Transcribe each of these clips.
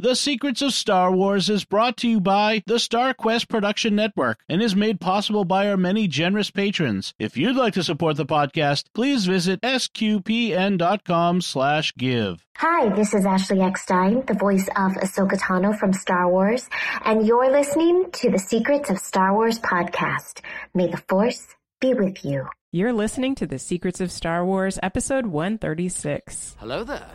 The Secrets of Star Wars is brought to you by the Star Quest Production Network and is made possible by our many generous patrons. If you'd like to support the podcast, please visit sqpn.com slash give. Hi, this is Ashley Eckstein, the voice of Ahsoka Tano from Star Wars, and you're listening to the Secrets of Star Wars podcast. May the Force be with you. You're listening to the Secrets of Star Wars, episode 136. Hello there.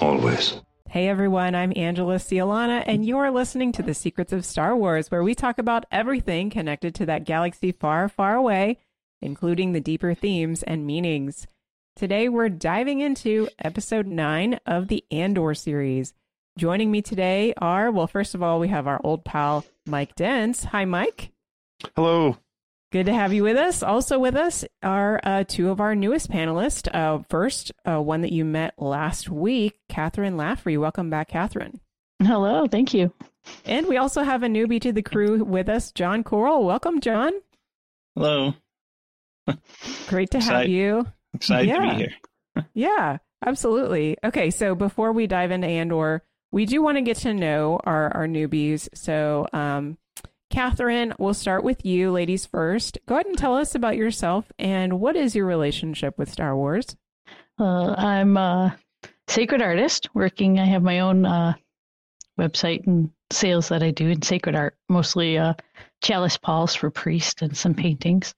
always. Hey everyone, I'm Angela Sealana, and you're listening to The Secrets of Star Wars, where we talk about everything connected to that galaxy far, far away, including the deeper themes and meanings. Today, we're diving into episode 9 of the Andor series. Joining me today are, well, first of all, we have our old pal, Mike Denz. Hi, Mike. Hello. Good to have you with us. Also with us are uh, two of our newest panelists. Uh, first, uh, one that you met last week, Kathryn Laffrey. Welcome back, Kathryn. Hello. Thank you. And we also have a newbie to the crew with us, Jon Koral. Welcome, Jon. Hello. Great to excited, have you. Excited yeah. to be here. yeah, absolutely. Okay, so before we dive into Andor, we do want to get to know our, our newbies. So, um, Kathryn, we'll start with you, ladies first. Go ahead and tell us about yourself and what is your relationship with Star Wars? Uh, I'm a sacred artist working. I have my own uh, website and sales that I do in sacred art, mostly uh, chalice palls for priests and some paintings.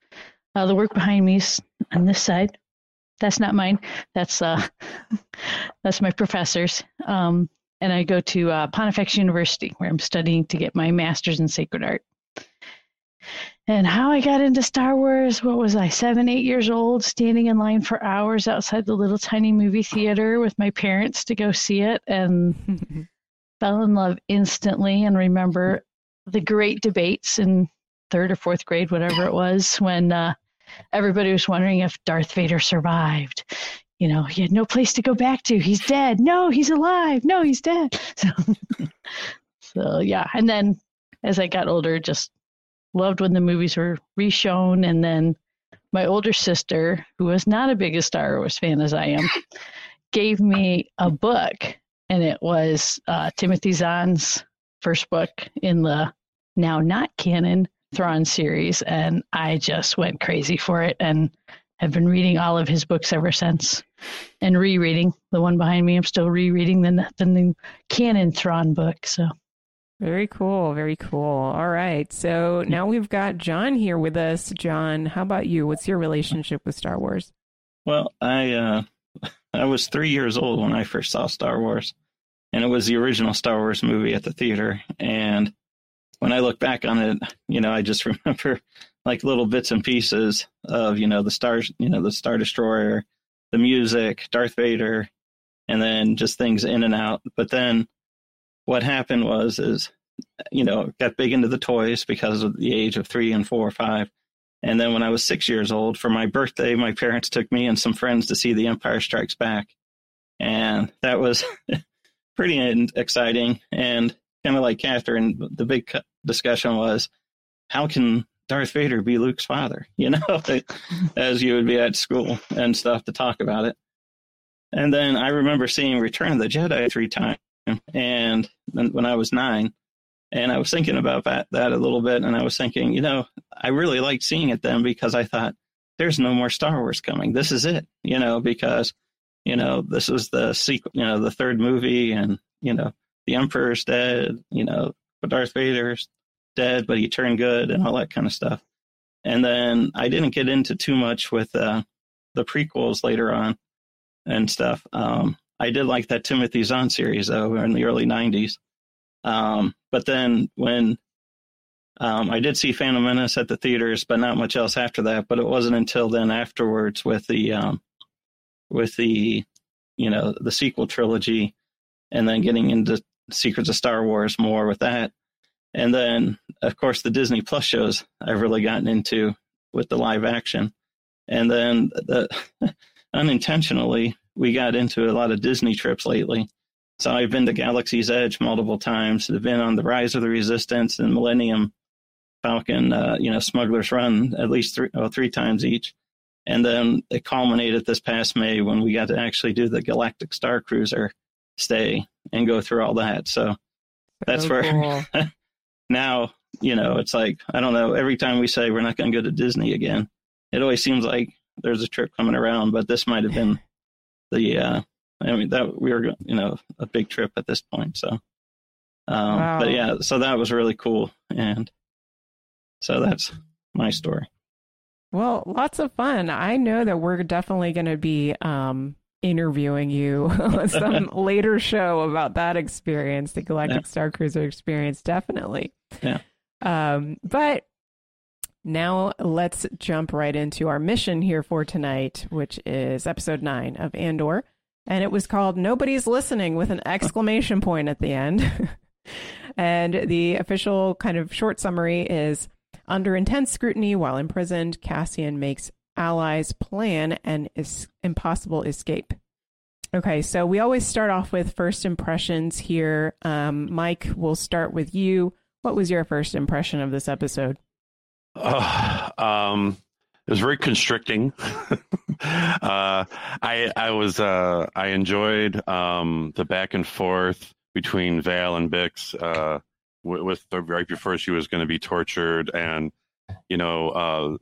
Uh, the work behind me is on this side. That's not mine. That's uh, that's my professor's. Um, and I go to uh, Pontifex University where I'm studying to get my master's in sacred art. And how I got into Star Wars, what was I, seven, eight years old, standing in line for hours outside the little tiny movie theater with my parents to go see it and fell in love instantly and remember the great debates in third or fourth grade, whatever it was, when uh, everybody was wondering if Darth Vader survived you know, he had no place to go back to. He's dead. No, he's alive. No, he's dead. So, so yeah. And then as I got older, just loved when the movies were reshown. And then my older sister, who was not a big Star Wars fan as I am, gave me a book, and it was uh, Timothy Zahn's first book in the now not canon Thrawn series, and I just went crazy for it and have been reading all of his books ever since and rereading the one behind me. I'm still rereading the the new canon Thrawn book. So very cool, very cool. All right, so now we've got Jon here with us. Jon, how about you? What's your relationship with Star Wars? Well, I uh, I was three years old when I first saw Star Wars, and it was the original Star Wars movie at the theater. And when I look back on it, you know, I just remember like little bits and pieces of you know the stars, you know, the Star Destroyer the music, Darth Vader, and then just things in and out. But then what happened was is you know got big into the toys because of the age of three and four or five. And then when I was six years old, for my birthday, my parents took me and some friends to see The Empire Strikes Back, and that was pretty exciting. And kind of like Kathryn, the big discussion was how can Darth Vader be Luke's father, you know, as you would be at school and stuff to talk about it. And then I remember seeing Return of the Jedi three times, and when I was nine, and I was thinking about that that a little bit, and I was thinking, you know, I really liked seeing it then because I thought there's no more Star Wars coming. This is it, you know, because you know this is the sequel, you know, the third movie, and you know, the Emperor's dead, you know, but Darth Vader's dead, but he turned good and all that kind of stuff. And then I didn't get into too much with uh, the prequels later on and stuff. Um, I did like that Timothy Zahn series though in the early '90s. Um, but then when um, I did see Phantom Menace at the theaters, but not much else after that. But it wasn't until then afterwards with the um, with the you know the sequel trilogy, and then getting into Secrets of Star Wars more with that. And then, of course, the Disney Plus shows I've really gotten into with the live action. And then the unintentionally, we got into a lot of Disney trips lately. So I've been to Galaxy's Edge multiple times. I've been on the Rise of the Resistance and Millennium Falcon, uh, you know, Smuggler's Run at least three, well, three times each. And then it culminated this past May when we got to actually do the Galactic Star Cruiser stay and go through all that. So that's oh, where cool. now, you know, it's like, I don't know, every time we say we're not going to go to Disney again, it always seems like there's a trip coming around, but this might have been the, uh, I mean, that we were, you know, a big trip at this point. So, um, wow. but yeah, so that was really cool. And so that's my story. Well, lots of fun. I know that we're definitely going to be um, interviewing you on some later show about that experience, the Galactic yeah. Star Cruiser experience, definitely. Yeah. Um, but now let's jump right into our mission here for tonight, which is episode nine of Andor. And it was called Nobody's Listening with an exclamation point at the end. and the official kind of short summary is under intense scrutiny while imprisoned, Cassian makes allies plan an impossible escape. Okay, so we always start off with first impressions here. Um, Mike, we'll start with you. What was your first impression of this episode? Uh, um, it was very constricting. uh, I I was uh, I enjoyed um, the back and forth between Val and Bix uh, with, with the, right before she was going to be tortured, and you know uh,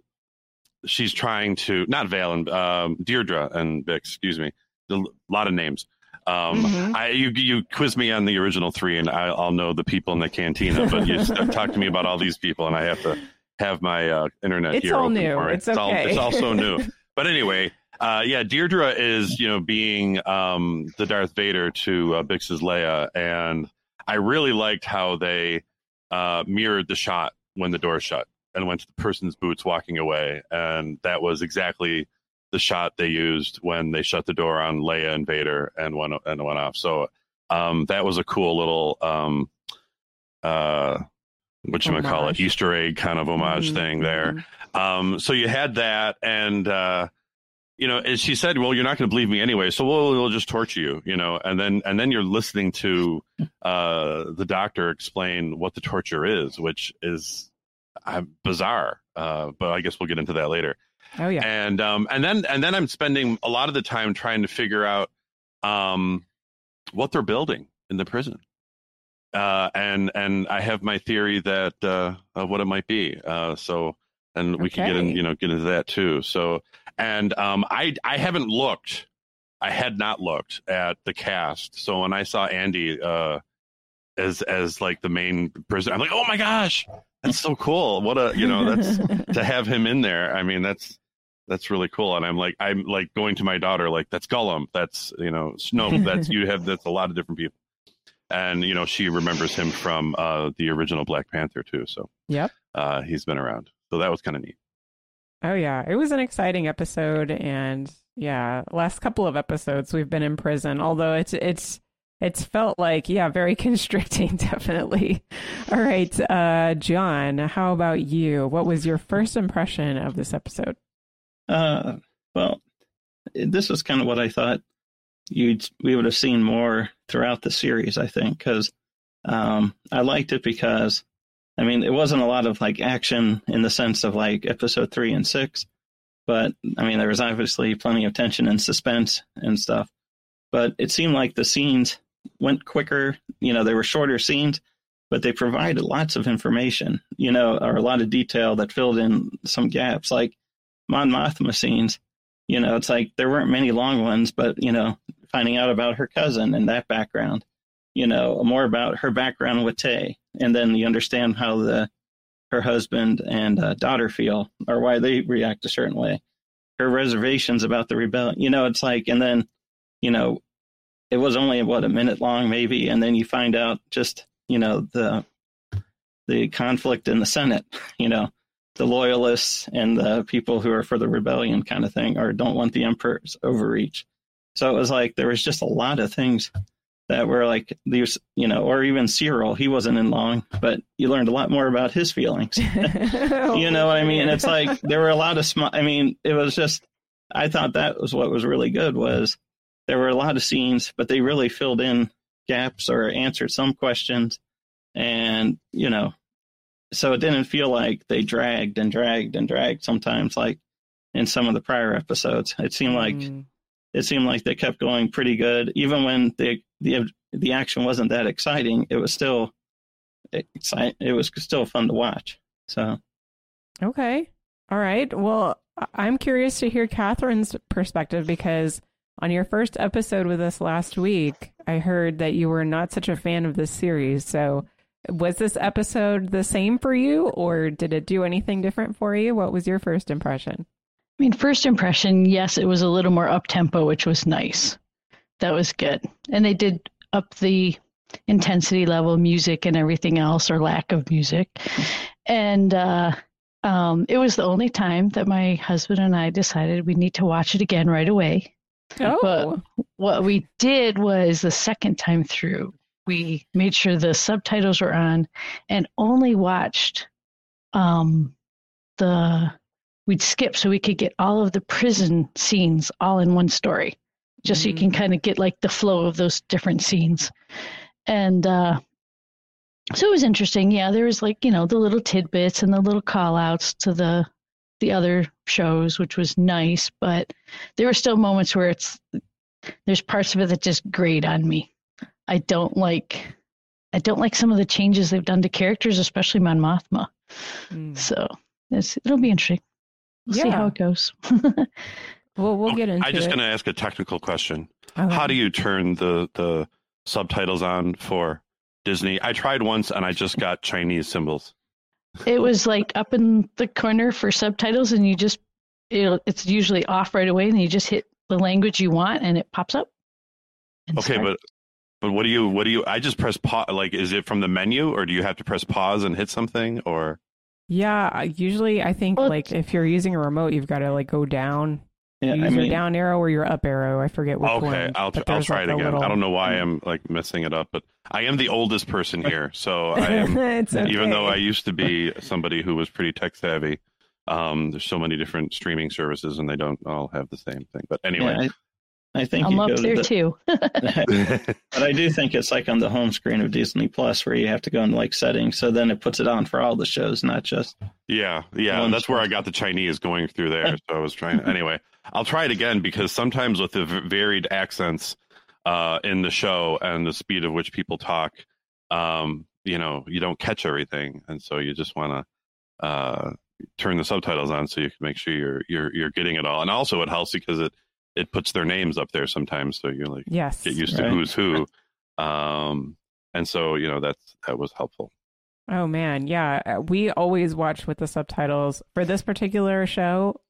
she's trying to not Val and um, Deirdre and Bix, excuse me, a lot of names. Um, mm-hmm. I you you quiz me on the original three, and I, will know the people in the cantina. But you talk to me about all these people, and I have to have my uh, internet it's here. All new. It's, it's okay. all it's also new. But anyway, uh, yeah, Deirdre is you know being um, the Darth Vader to uh, Bix's Leia, and I really liked how they uh, mirrored the shot when the door shut and went to the person's boots walking away, and that was exactly the shot they used when they shut the door on Leia and Vader and went and went off. So um, that was a cool little um, uh, what you might call it Easter egg kind of homage mm-hmm. thing there. Mm-hmm. Um, so you had that, and uh, you know, as she said, well, you're not going to believe me anyway, so we'll, we'll just torture you, you know, and then and then you're listening to uh, the doctor explain what the torture is, which is uh, bizarre. Uh, but I guess we'll get into that later. Oh yeah. And um and then and then I'm spending a lot of the time trying to figure out um what they're building in the prison. Uh and and I have my theory that uh of what it might be. Uh so and we okay. can get in you know get into that too. So and um I I haven't looked I had not looked at the cast. So when I saw Andy uh as as like the main prisoner, I'm like, oh my gosh, that's so cool. What a you know that's to have him in there. I mean that's that's really cool. And I'm like, I'm like going to my daughter, like, that's Gollum. That's, you know, Snoke. that's, you have, that's a lot of different people. And, you know, she remembers him from uh, the original Black Panther too. So, yep. Uh, he's been around. So that was kind of neat. Oh, yeah. It was an exciting episode. And yeah, last couple of episodes we've been in prison, although it's, it's, it's felt like yeah very constricting definitely all right uh jon how about you what was your first impression of this episode uh, well, this is kind of what I thought you'd we would have seen more throughout the series. I think because um, I liked it because I mean it wasn't a lot of like action in the sense of like episode three and six, but I mean there was obviously plenty of tension and suspense and stuff. But it seemed like the scenes went quicker. You know, they were shorter scenes, but they provided lots of information. You know, or a lot of detail that filled in some gaps. Like Mon Mothma scenes, you know, it's like there weren't many long ones, but you know, finding out about her cousin and that background, you know, more about her background with Tay, and then you understand how the her husband and uh, daughter feel or why they react a certain way. Her reservations about the rebellion, you know, it's like, and then, you know, it was only what a minute long, maybe, and then you find out just, you know, the the conflict in the Senate, you know, the loyalists and the people who are for the rebellion kind of thing or don't want the emperor's overreach. So it was like there was just a lot of things that were like these, you know, or even Cyril. He wasn't in long, but you learned a lot more about his feelings. you know what I mean? It's like there were a lot of small. I mean, it was just. I thought that was what was really good was there were a lot of scenes, but they really filled in gaps or answered some questions, and you know, so it didn't feel like they dragged and dragged and dragged. Sometimes, like in some of the prior episodes, it seemed like. Mm. It seemed like they kept going pretty good, even when the the the action wasn't that exciting. It was still exciting. It was still fun to watch. So, Okay. All right. Well, I'm curious to hear Kathryn's perspective because on your first episode with us last week, I heard that you were not such a fan of this series. So, was this episode the same for you, or did it do anything different for you? What was your first impression? I mean, first impression, yes, it was a little more up tempo, which was nice. That was good. And they did up the intensity level, music and everything else, or lack of music. And uh, um, it was the only time that my husband and I decided we need to watch it again right away. Oh, But what we did was the second time through, we made sure the subtitles were on and only watched um, the we'd skip so we could get all of the prison scenes all in one story just so you can kind of get like the flow of those different scenes. And uh so it was interesting. Yeah there was like you know the little tidbits and the little call outs to the the other shows which was nice but there were still moments where it's there's parts of it that just grate on me i don't like i don't like some of the changes they've done to characters especially mon mothma Mm. so it's, it'll be interesting we'll see how it goes Well, we'll get into it. I'm just going to ask a technical question. Okay. How do you turn the the subtitles on for Disney? I tried once and I just got Chinese symbols. It was like up in the corner for subtitles and you just it, it's usually off right away and you just hit the language you want and it pops up Okay, start. but but what do you what do you? I just press pause. Like, is it from the menu or do you have to press pause and hit something or? Yeah, usually I think like if you're using a remote, you've got to like go down. Yeah, use I your down arrow or your up arrow. I forget which one. Okay, I'll but I'll there's, try like, it again. little- I don't know why I'm like messing it up, but I am the oldest person here, so I am. It's Even though. I used to be somebody who was pretty tech savvy, um, there's so many different streaming services and they don't all have the same thing. But anyway, Yeah, I, I think i'm you up go to there the- too but I do think it's like on the home screen of Disney Plus where you have to go into like settings, so then it puts it on for all the shows, not just. Yeah, yeah, One that's where I got the Chinese going through there. So I was trying. Anyway, I'll try it again because sometimes with the varied accents uh, in the show and the speed of which people talk, um, you know, you don't catch everything, and so you just want to uh, turn the subtitles on so you can make sure you're you're you're getting it all. And also, it helps because it it puts their names up there sometimes, so you're like Yes, get used to who's who. Um, and so you know that's that was helpful. Oh man, yeah. uh, We always watch with the subtitles for this particular show.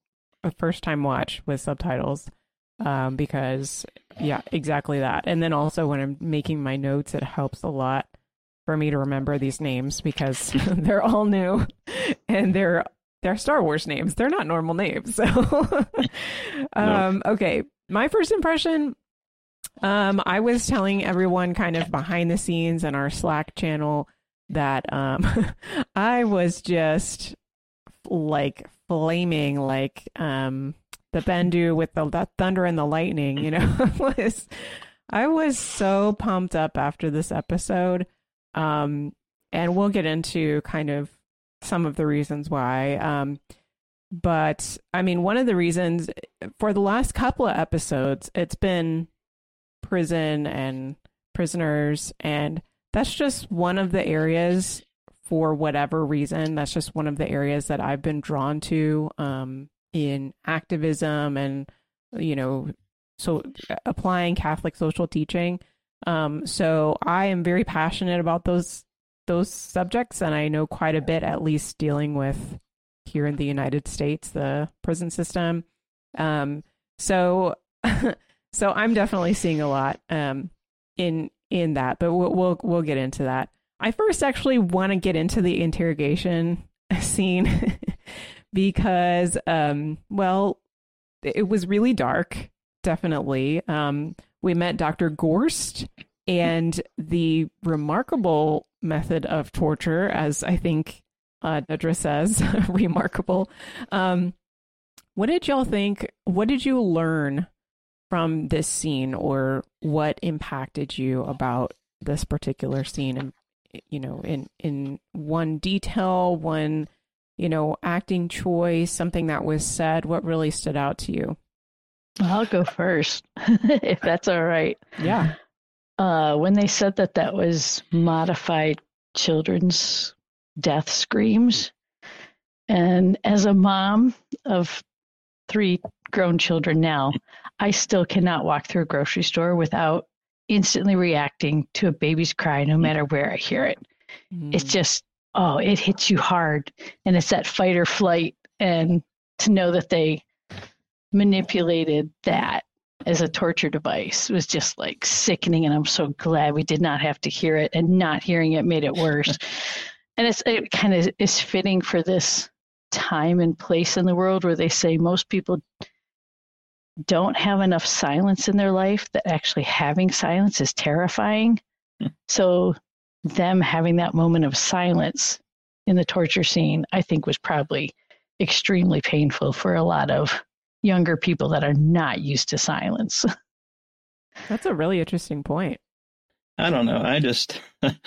A first time watch with subtitles, um, because yeah, exactly that. And then also when I'm making my notes, it helps a lot for me to remember these names because they're all new and they're they're Star Wars names. They're not normal names. So, um, okay, my first impression. Um, I was telling everyone kind of behind the scenes in our Slack channel that um, I was just like flaming, like um, the Bendu with the, the thunder and the lightning. You know, was I was so pumped up after this episode, um, and we'll get into kind of some of the reasons why. Um, but I mean, one of the reasons for the last couple of episodes, it's been prison and prisoners, and that's just one of the areas for whatever reason. That's just one of the areas that I've been drawn to um, in activism and you know, so applying Catholic social teaching. Um, so I am very passionate about those those subjects, and I know quite a bit, at least dealing with here in the United States, the prison system. Um, so, so I'm definitely seeing a lot um, in in that, but we'll we'll, we'll get into that. I first actually want to get into the interrogation scene because, um, well, it was really dark. Definitely. Um, we met Dr. Gorst, and the remarkable method of torture, as I think uh, Dedra says, remarkable. Um, what did y'all think? What did you learn from this scene, or what impacted you about this particular scene? You know, in in one detail, one you know, acting choice, something that was said. What really stood out to you? I'll go first, if that's all right. Yeah. Uh, when they said that that was modified children's death screams, and as a mom of three grown children now, I still cannot walk through a grocery store without instantly reacting to a baby's cry, no matter where I hear it. Mm. It's just, oh, it hits you hard. And it's that fight or flight. And to know that they manipulated that as a torture device was just like sickening. And I'm so glad we did not have to hear it, and not hearing it made it worse. and it's, it kind of is fitting for this time and place in the world where they say most people don't have enough silence in their life that actually having silence is terrifying. Hmm. So them having that moment of silence in the torture scene, I think was probably extremely painful for a lot of younger people that are not used to silence. That's a really interesting point. I don't know. I just,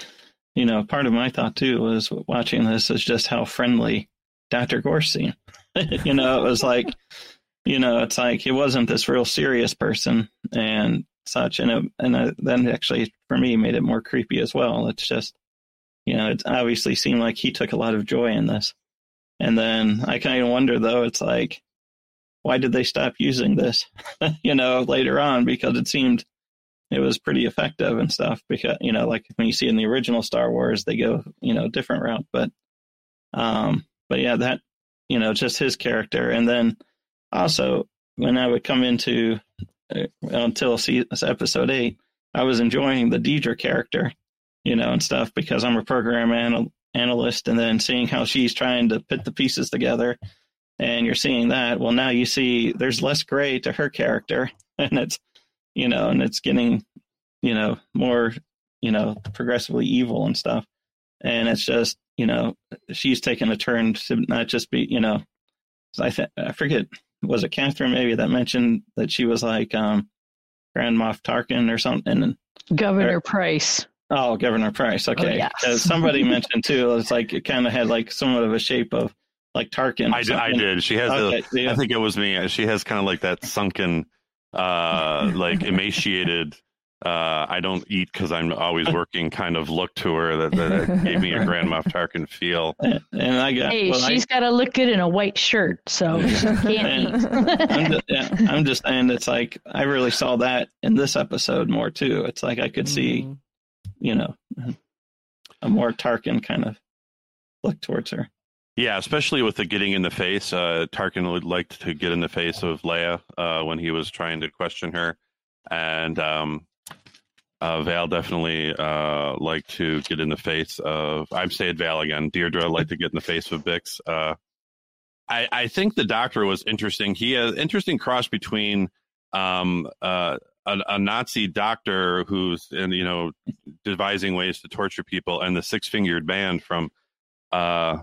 you know, part of my thought too was watching this is just how friendly Dr. Gorst seemed. you know, it was like, you know, it's like he wasn't this real serious person and such. And it, and uh, then actually for me made it more creepy as well. It's just, you know, it obviously seemed like he took a lot of joy in this. And then I kind of wonder though, it's like, why did they stop using this, you know, later on? Because it seemed it was pretty effective and stuff. Because, you know, like when you see in the original Star Wars, they go, you know, different route. But, um, but yeah, that, you know, just his character. And then also when I would come into uh, until episode eight, I was enjoying the Dedra character, you know, and stuff because I'm a program anal- analyst, and then seeing how she's trying to put the pieces together and you're seeing that. Well, now you see there's less gray to her character, and it's you know, and it's getting you know more you know progressively evil and stuff, and it's just you know she's taking a turn to not just be you know, I I forget was it Kathryn maybe that mentioned that she was like um Grand Moff Tarkin or something. Governor or, Pryce. Oh, Governor Pryce. Okay. Oh, yes. somebody mentioned too, it's like it kind of had like somewhat of a shape of like Tarkin. I did, I did. She has okay, a, yeah. I think it was me. She has kind of like that sunken, uh, like emaciated. Uh, I don't eat because I'm always working. Kind of look to her that, that gave me a Grand Moff Tarkin feel. And, I got. Hey, well, she's got to look good in a white shirt, so she can't eat. I'm, just, yeah, I'm just saying it's like I really saw that in this episode more too. It's like I could see, mm. you know, a more Tarkin kind of look towards her. Yeah, especially with the getting in the face. Uh, Tarkin would like to get in the face of Leia uh, when he was trying to question her, and um, uh, Val definitely uh, like to get in the face of. I'm saying Val again. Deirdre like to get in the face of Bix. Uh, I, I think the Doctor was interesting. He has interesting cross between um, uh, a, a, Nazi doctor who's in, you know devising ways to torture people, and the six fingered man from. Uh,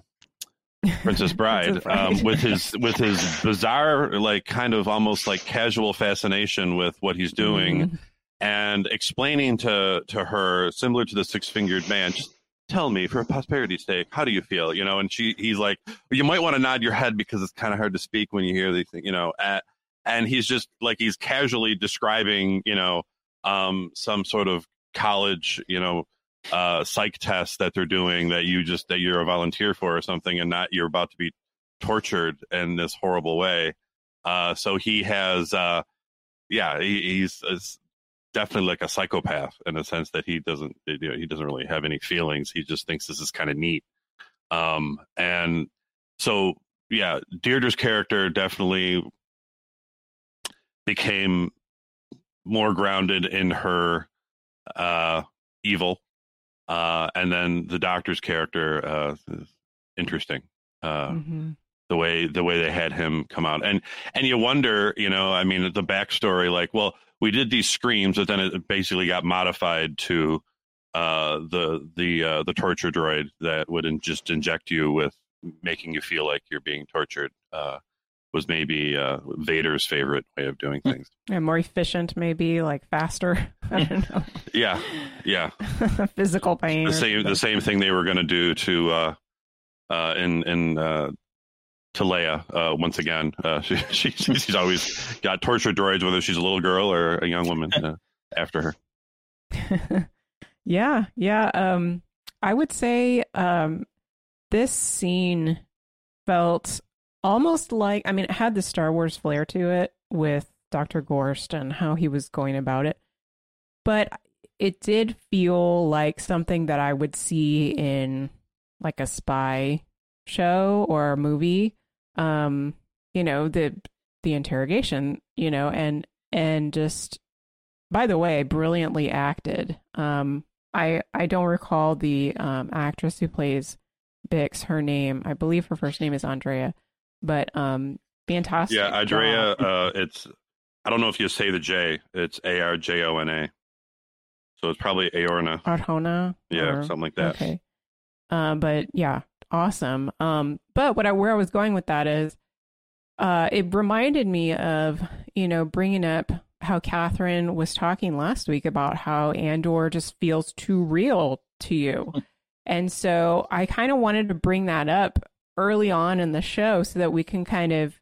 Princess Bride, um, with his with his bizarre, like kind of almost like casual fascination with what he's doing, mm-hmm. And explaining to to her, similar to the six fingered man, just tell me for a prosperity's sake, how do you feel? You know, and she he's like, you might want to nod your head because it's kind of hard to speak when you hear these things, you know. At, and he's just like he's casually describing, you know, um, some sort of college, you know, uh, psych test that they're doing that you just that you're a volunteer for or something, and not you're about to be tortured in this horrible way. Uh, so he has, uh, yeah, he, he's, he's, definitely like a psychopath in the sense that he doesn't, you know, he doesn't really have any feelings. He just thinks this is kind of neat. Um, and so, yeah, Deirdre's character definitely became more grounded in her uh, evil uh, and then the doctor's character uh, interesting. Uh, mm-hmm. The way the way they had him come out, and and you wonder, you know, I mean, the backstory, like, well, we did these screams, but then it basically got modified to uh, the the uh, the torture droid that would in- just inject you with making you feel like you're being tortured. Uh, was maybe uh, Vader's favorite way of doing things. Yeah, more efficient, maybe like faster. I don't know. yeah, yeah. Physical pain. The same the same thing they were going to do to uh, uh, in in to Leia uh, once again. Uh, she, she she's always got torture droids, whether she's a little girl or a young woman uh, after her. Yeah, yeah. Um, I would say um, this scene felt almost like I mean, it had the Star Wars flair to it with Dr. Gorst and how he was going about it, but it did feel like something that I would see in like a spy show or a movie. Um, you know, the the interrogation, you know, and and just by the way, brilliantly acted. Um, I I don't recall the um, actress who plays Bix. Her name, I believe, her first name is Andrea, but um, fantastic. Yeah, Andrea. Uh, it's I don't know if you say the J. It's A R J O N A. So it's probably Aorna. Arjona. Yeah, or- something like that. Okay. Um, but yeah, awesome. Um, but what I where I was going with that is, uh, it reminded me of you know bringing up how Kathryn was talking last week about how Andor just feels too real to you, and so I kind of wanted to bring that up early on in the show so that we can kind of,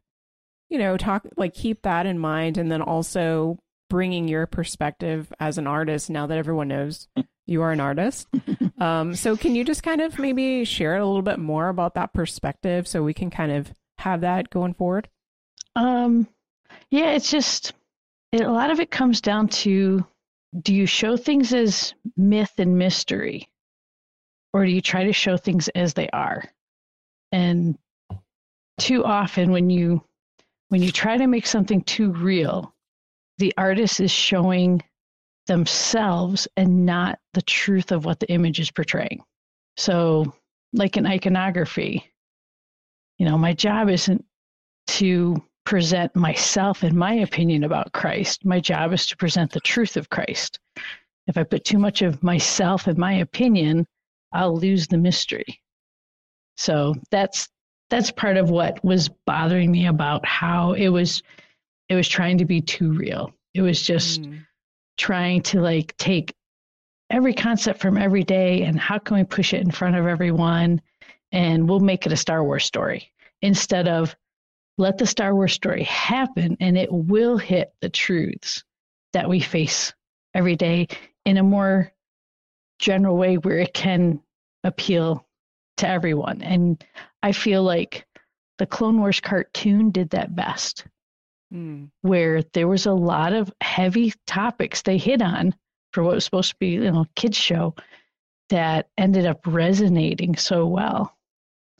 you know, talk like keep that in mind, and then also bringing your perspective as an artist now that everyone knows you are an artist. um, so can you just kind of maybe share a little bit more about that perspective so we can kind of have that going forward? Um, yeah, it's just it, a lot of it comes down to do you show things as myth and mystery, or do you try to show things as they are? And too often, when you when you try to make something too real, the artist is showing themselves and not the truth of what the image is portraying. So, like in iconography, you know, my job isn't to present myself and my opinion about Christ. My job is to present the truth of Christ. If I put too much of myself and my opinion, I'll lose the mystery. So that's that's part of what was bothering me about how it was it was trying to be too real. It was just mm. Trying to like take every concept from every day and how can we push it in front of everyone and we'll make it a Star Wars story instead of let the Star Wars story happen and it will hit the truths that we face every day in a more general way where it can appeal to everyone. And I feel like the Clone Wars cartoon did that best, where there was a lot of heavy topics they hit on for what was supposed to be, you know, kids show that ended up resonating so well.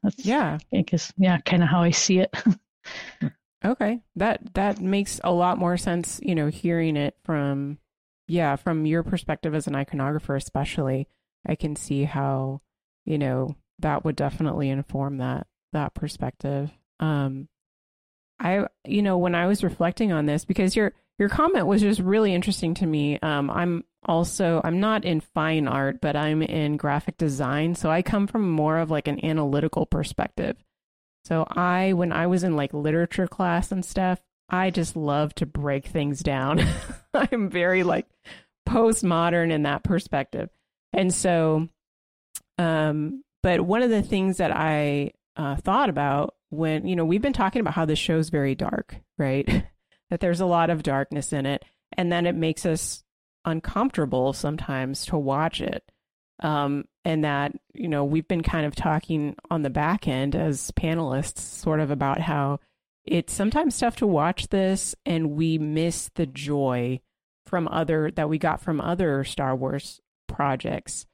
That's, yeah, I guess yeah, kind of how I see it. Okay. That that makes a lot more sense, you know, hearing it from yeah, from your perspective as an iconographer especially. I can see how, you know, that would definitely inform that that perspective. Um I you know, when I was reflecting on this because your your comment was just really interesting to me. Um I'm also I'm not in fine art, but I'm in graphic design, so I come from more of like an analytical perspective. So I, when I was in like literature class and stuff, I just love to break things down. I'm very like postmodern in that perspective. And so, um, but one of the things that I uh, thought about when, you know, we've been talking about how this show's very dark, right? that there's a lot of darkness in it. And then it makes us uncomfortable sometimes to watch it um, and that you know we've been kind of talking on the back end as panelists sort of about how it's sometimes tough to watch this and we miss the joy from other that we got from other Star Wars projects.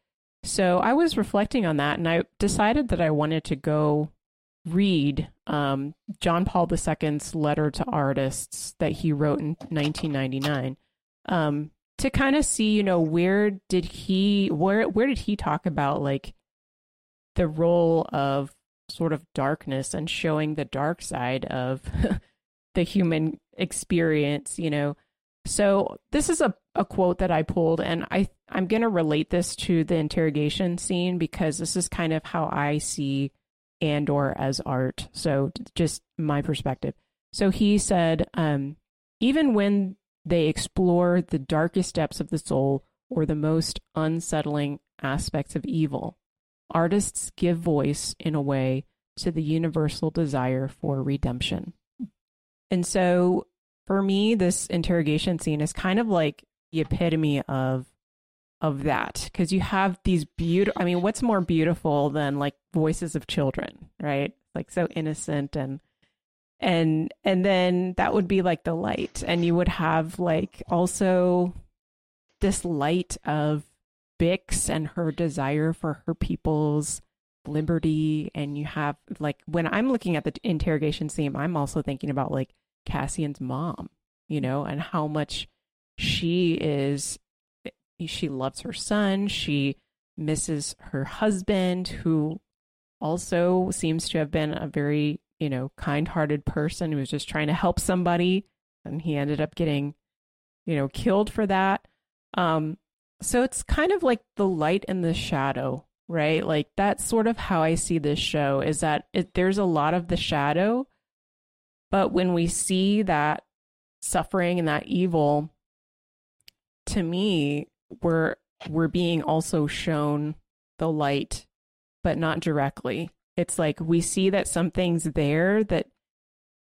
So I was reflecting on that and I decided that I wanted to go read um, John Paul II's letter to artists that he wrote in 1999. Um, to kind of see, you know, where did he where where did he talk about like the role of sort of darkness and showing the dark side of the human experience, you know. So this is a, a quote that I pulled, and I I'm gonna relate this to the interrogation scene because this is kind of how I see Andor as art. So just my perspective. So he said, um, even when they explore the darkest depths of the soul or the most unsettling aspects of evil, artists give voice in a way to the universal desire for redemption. And so for me, this interrogation scene is kind of like the epitome of of that because you have these beautiful i mean what's more beautiful than like voices of children right? Like so innocent and and and then that would be like the light and you would have like also this light of bix and her desire for her people's liberty and you have like when i'm looking at the interrogation scene i'm also thinking about like cassian's mom you know and how much she is she loves her son. She misses her husband who also seems to have been a very you know kind-hearted person who was just trying to help somebody. And he ended up getting you know killed for that. Um so it's kind of like the light and the shadow right? Like that's sort of how i see this show is that it, there's a lot of the shadow. But when we see that suffering and that evil to me we're we're being also shown the light but not directly. It's like we see that something's there that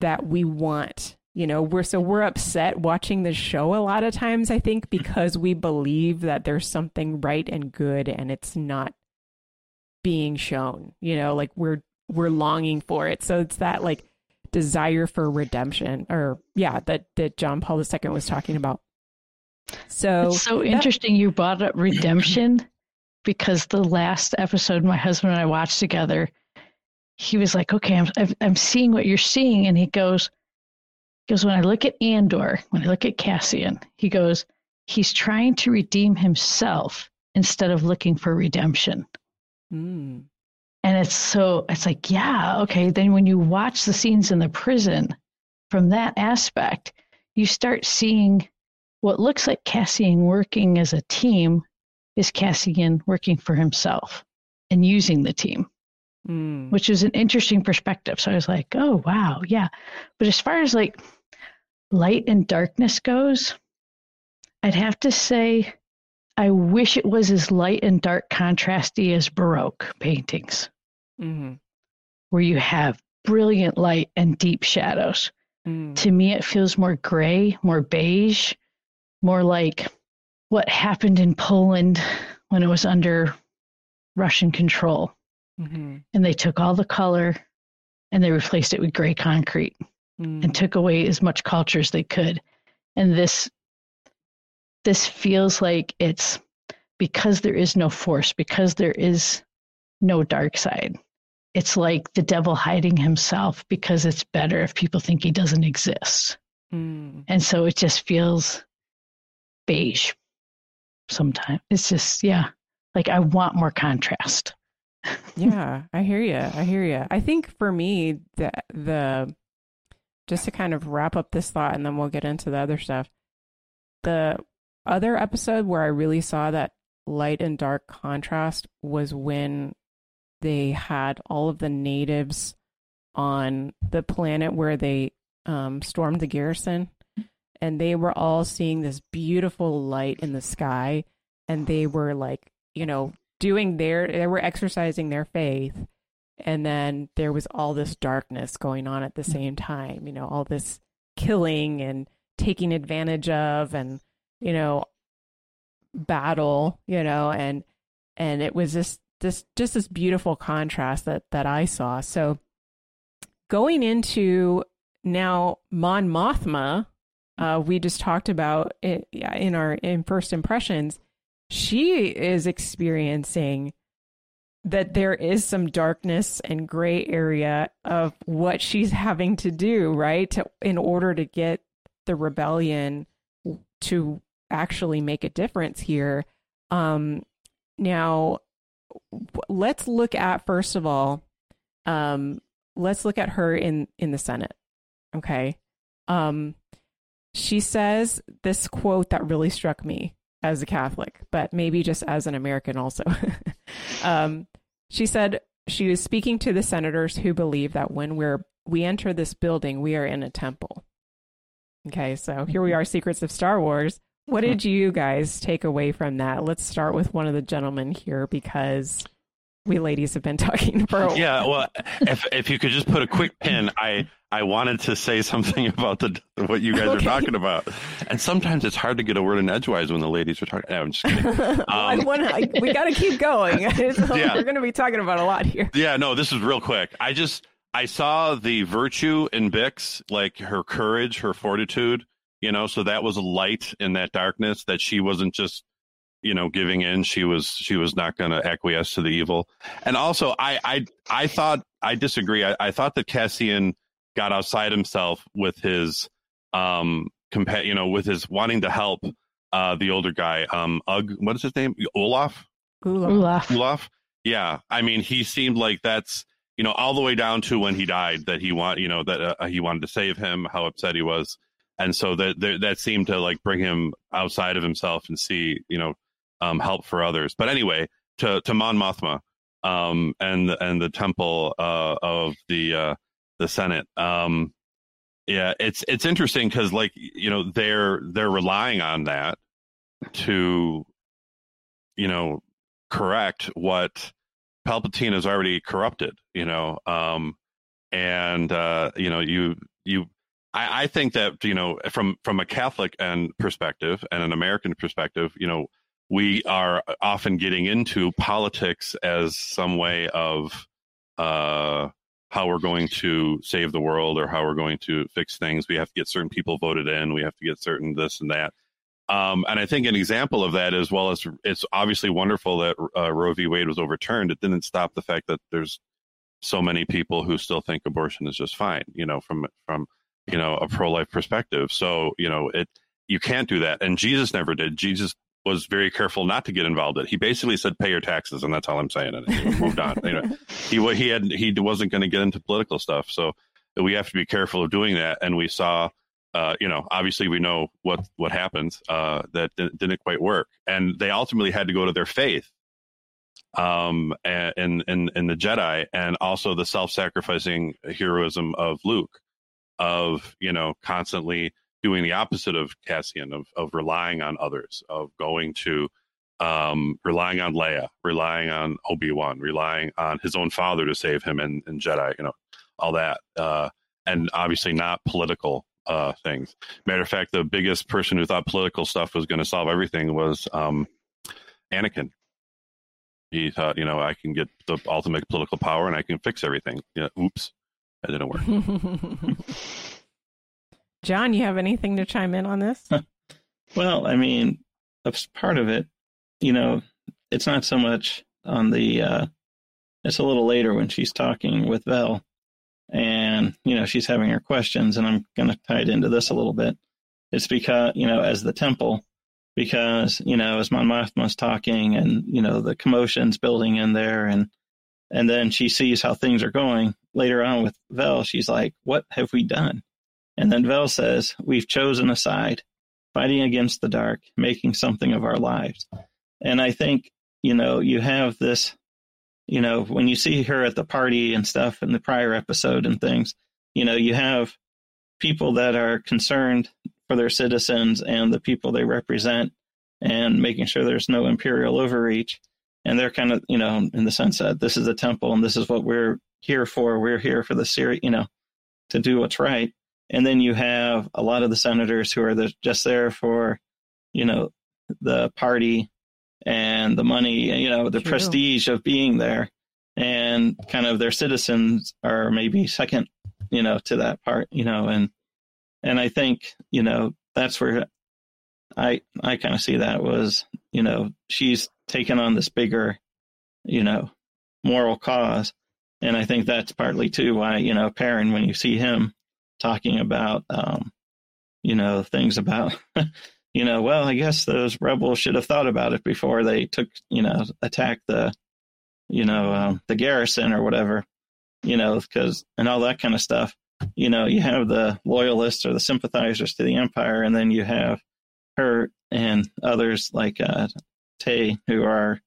that we want you know? We're so we're upset watching the show a lot of times i think because we believe that there's something right and good and it's not being shown you know? Like we're we're longing for it. So it's that like desire for redemption or yeah that that john paul ii was talking about so it's so that, interesting you brought up redemption because the last episode my husband and i watched together he was like okay i'm i'm seeing what you're seeing and he goes he goes when i look at andor when i look at cassian he goes he's trying to redeem himself instead of looking for redemption mm. And it's so, it's like, yeah, okay. Then when you watch the scenes in the prison from that aspect, you start seeing what looks like Cassian working as a team is Cassian working for himself and using the team, mm. which is an interesting perspective. So I was like, oh, wow, yeah. But as far as like light and darkness goes, I'd have to say I wish it was as light and dark contrasty as Baroque paintings mm-hmm. where you have brilliant light and deep shadows. Mm. To me, it feels more gray, more beige, more like what happened in Poland when it was under Russian control. Mm-hmm. And they took all the color and they replaced it with gray concrete mm. and took away as much culture as they could. And this this feels like it's because there is no force, because there is no dark side it's like the devil hiding himself because it's better if people think he doesn't exist. Mm. And so it just feels beige sometimes. It's just, yeah, like I want more contrast. yeah, I hear you. I hear you. I think for me, the, the, just to kind of wrap up this thought and then we'll get into the other stuff. The other episode where I really saw that light and dark contrast was when they had all of the natives on the planet where they um, stormed the garrison, and they were all seeing this beautiful light in the sky, and they were like, you know, doing their, they were exercising their faith, and then there was all this darkness going on at the same time, you know, all this killing and taking advantage of, and you know, battle, you know, and and it was just this just this beautiful contrast that that I saw. So going into now Mon Mothma, uh, we just talked about it in our in first impressions. She is experiencing that there is some darkness and gray area of what she's having to do, right, to, in order to get the rebellion to actually make a difference here. Um, now, let's look at first of all, um, let's look at her in in the Senate. Okay, um, she says this quote that really struck me as a Catholic, but maybe just as an American also. um, she said she was speaking to the senators who believe that when we're we enter this building, we are in a temple. Okay, so here we are, Secrets of Star Wars. What did you guys take away from that? Let's start with one of the gentlemen here because we ladies have been talking for a while. Yeah, well, if if you could just put a quick pin, I I wanted to say something about the what you guys okay. are talking about, and sometimes it's hard to get a word in edgewise when the ladies are talking. No, I'm just kidding. Um, wanna, we got to keep going. yeah. We're going to be talking about a lot here. Yeah, no, this is real quick. I just I saw the virtue in Bix, like her courage, her fortitude. You know, so that was a light in that darkness that she wasn't just you know giving in she was she was not going to acquiesce to the evil. And also i i i thought i disagree. I, I, thought that cassian got outside himself with his um compa- you know with his wanting to help uh the older guy um Ugg, what is his name? Olaf? Olaf olaf yeah. I mean he seemed like that's you know all the way down to when he died that he want you know that uh, he wanted to save him how upset he was. And so that that seemed to like bring him outside of himself and see you know um, help for others. But anyway, to to Mon Mothma um, and and the temple uh, of the uh, the Senate. Um, yeah, it's it's interesting because like you know they're they're relying on that to you know correct what Palpatine has already corrupted. You know, um, and uh, you know you you I, I think that you know from from a Catholic and perspective and an American perspective, you know we are often getting into politics as some way of uh, how we're going to save the world or how we're going to fix things. We have to get certain people voted in. We have to get certain this and that. Um, and I think an example of that, as well as it's obviously wonderful that uh, Roe v. Wade was overturned, it didn't stop the fact that there's so many people who still think abortion is just fine. You know, from from you know a pro life perspective. So you know it you can't do that, and Jesus never did. Jesus was very careful not to get involved in it. He basically said, "Pay your taxes," and that's all I'm saying. And he moved on. You know, he he had he wasn't going to get into political stuff, so we have to be careful of doing that. And we saw, uh, you know, obviously we know what what happened uh, that didn't quite work, and they ultimately had to go to their faith, um, in in in the Jedi, and also the self-sacrificing heroism of Luke, of you know constantly doing the opposite of Cassian, of, of relying on others, of going to um, relying on Leia, relying on Obi Wan, relying on his own father to save him and, in Jedi, you know, all that, uh, and obviously not political uh, things. Matter of fact, the biggest person who thought political stuff was going to solve everything was um, Anakin. He thought, you know, I can get the ultimate political power and I can fix everything. Yeah, oops, that didn't work. Jon, you have anything to chime in on this? well, I mean, that's part of it. You know, it's not so much on the. Uh, it's a little later when she's talking with Vel, and you know she's having her questions, and I'm going to tie it into this a little bit. It's because you know, as the temple, because you know, as Mon Mothma's talking, and you know, the commotion's building in there, and and then she sees how things are going later on with Vel. She's like, "What have we done?" And then Vel says, We've chosen a side, fighting against the dark, making something of our lives. And I think, you know, you have this, you know, when you see her at the party and stuff in the prior episode and things, you know, you have people that are concerned for their citizens and the people they represent and making sure there's no imperial overreach. And they're kind of, you know, in the sense that this is a temple and this is what we're here for. We're here for the series, you know, to do what's right. And then you have a lot of the senators who are the, just there for, you know, the party and the money, you know, the prestige of being there. And kind of their citizens are maybe second, you know, to that part, you know, and and I think, you know, that's where I I kind of see that was, you know, she's taken on this bigger, you know, moral cause. And I think that's partly too why, you know, Perrin, when you see him, talking about, um, you know, things about, you know, well, I guess those rebels should have thought about it before they took, you know, attacked the, you know, um, the garrison or whatever, you know, because, and all that kind of stuff. you know, you have the loyalists or the sympathizers to the empire, and then you have her and others like uh, Tay who are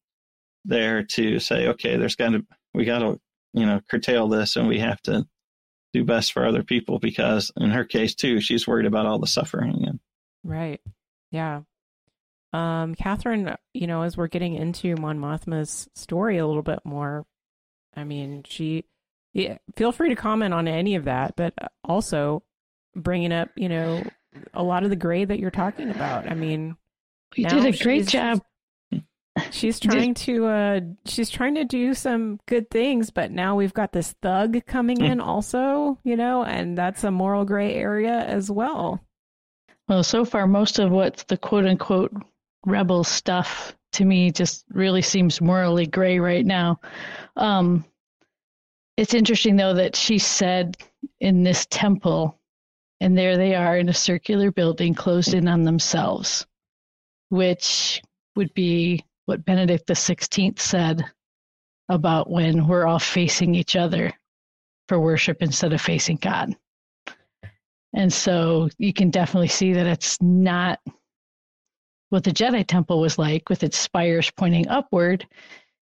there to say, okay, there's got to we got to you know curtail this, and we have to do best for other people because in her case too, she's worried about all the suffering. And, right. Yeah. Um, Kathryn, you know, as we're getting into Mon Mothma's story a little bit more, I mean, she, yeah, feel free to comment on any of that, but also bringing up, you know, a lot of the gray that you're talking about. I mean, you did a great job. She's trying to uh she's trying to do some good things, but now we've got this thug coming in also, you know, and that's a moral gray area as well. Well, so far most of what's the quote unquote rebel stuff to me just really seems morally gray right now. Um it's interesting though that she said in this temple and there they are in a circular building closed in on themselves, which would be what Benedict XVI said about when we're all facing each other for worship instead of facing God. And so you can definitely see that it's not what the Jedi Temple was like with its spires pointing upward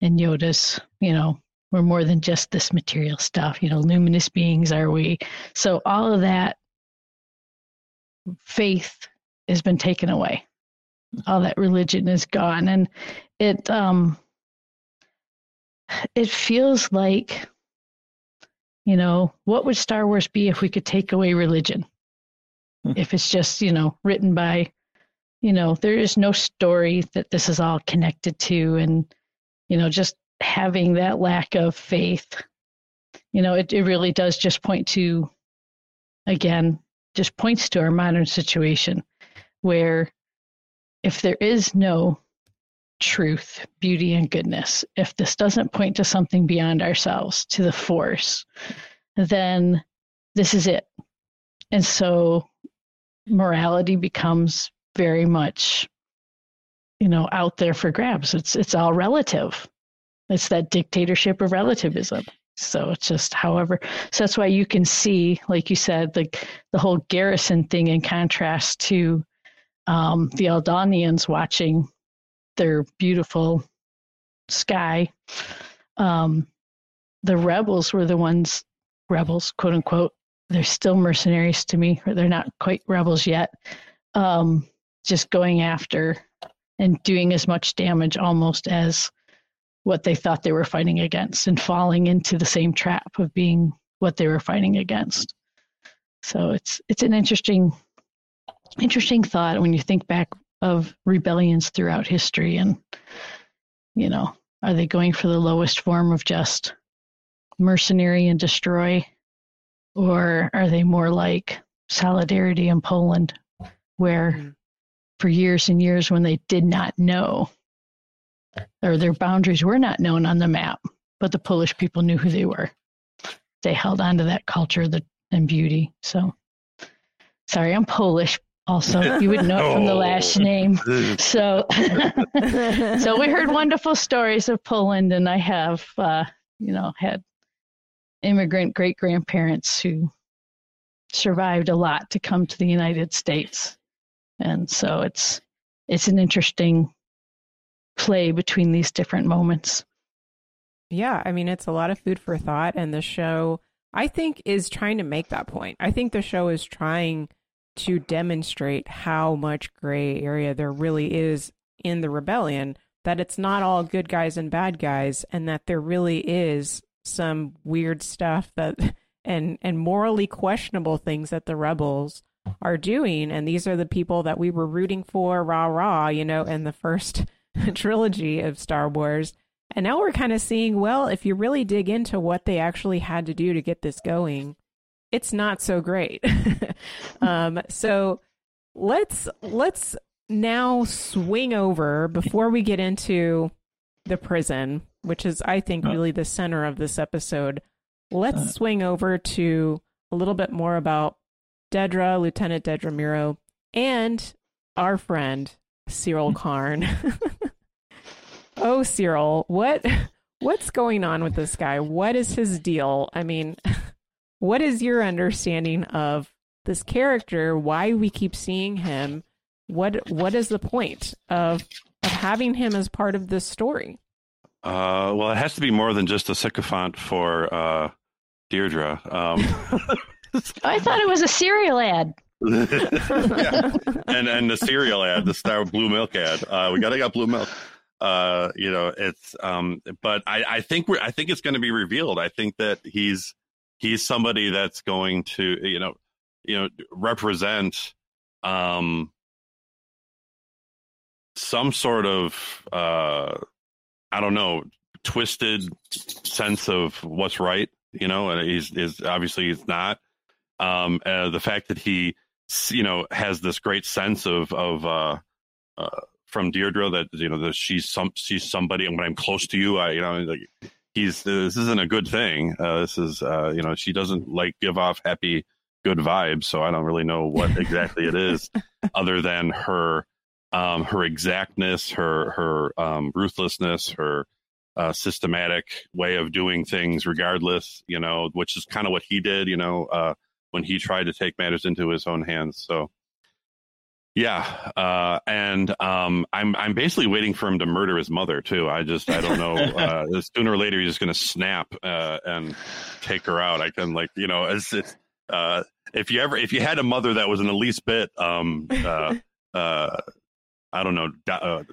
and Yoda's, you know, we're more than just this material stuff, you know, luminous beings are we. So all of that faith has been taken away. All that religion is gone. And it um it feels like you know what would star wars be if we could take away religion hmm. if it's just you know written by you know there is no story that this is all connected to and you know just having that lack of faith you know it, it really does just point to again just points to our modern situation where if there is no truth, beauty, and goodness, if this doesn't point to something beyond ourselves, to the force, then this is it. And so morality becomes very much, you know, out there for grabs. It's it's all relative. It's that dictatorship of relativism. So it's just however so that's why you can see, like you said, like the whole garrison thing in contrast to um, the Aldanians watching their beautiful sky. Um, the rebels were the ones, rebels, quote unquote. They're still mercenaries to me, or they're not quite rebels yet. Um, just going after and doing as much damage almost as what they thought they were fighting against and falling into the same trap of being what they were fighting against. So it's it's an interesting interesting thought when you think back of rebellions throughout history and you know are they going for the lowest form of just mercenary and destroy or are they more like solidarity in poland where mm-hmm. for years and years when they did not know or their boundaries were not known on the map but the polish people knew who they were they held on to that culture and beauty so sorry i'm polish also you would know it from the last oh. name. So so we heard wonderful stories of poland and i have uh, you know had immigrant great grandparents who survived a lot to come to the united states. And so it's it's an interesting play between these different moments. Yeah i mean it's a lot of food for thought and the show i think is trying to make that point. I think the show is trying to demonstrate how much gray area there really is in the rebellion that it's not all good guys and bad guys and that there really is some weird stuff that and and morally questionable things that the rebels are doing. And these are the people that we were rooting for rah rah you know in the first trilogy of Star Wars. And now we're kind of seeing well if you really dig into what they actually had to do to get this going it's not so great. um, so let's let's now swing over before we get into the prison, which is I think really the center of this episode. Let's uh. swing over to a little bit more about Dedra, Lieutenant Dedra Miro, and our friend Syril Karn. oh, Syril, what what's going on with this guy? What is his deal? I mean, what is your understanding of this character? Why we keep seeing him? What what is the point of of having him as part of this story? Uh, well, it has to be more than just a sycophant for uh, Dedra. Um, I thought it was a cereal ad. yeah. and and the cereal ad, the Star Blue Milk ad. Uh, we gotta got blue milk. Uh, you know, it's um, but I I think we're I think it's going to be revealed. I think that he's he's somebody that's going to you know you know represent um some sort of uh I don't know twisted sense of what's right. You know, and he's is obviously he's not. Um, uh, the fact that he you know has this great sense of of uh, uh from Dedra that you know that she's some she's somebody and when I'm close to you I you know like he's this isn't a good thing uh this is uh you know she doesn't like give off happy good vibes so I don't really know what exactly it is other than her um her exactness her her um ruthlessness her uh, systematic way of doing things regardless you know which is kind of what he did you know uh when he tried to take matters into his own hands. So, yeah, uh, and um, I'm I'm basically waiting for him to murder his mother too. I just I don't know. Uh, sooner or later he's just going to snap uh, and take her out. I can like you know as it's, uh, if you ever if you had a mother that was in the least bit um uh, uh, I don't know uh,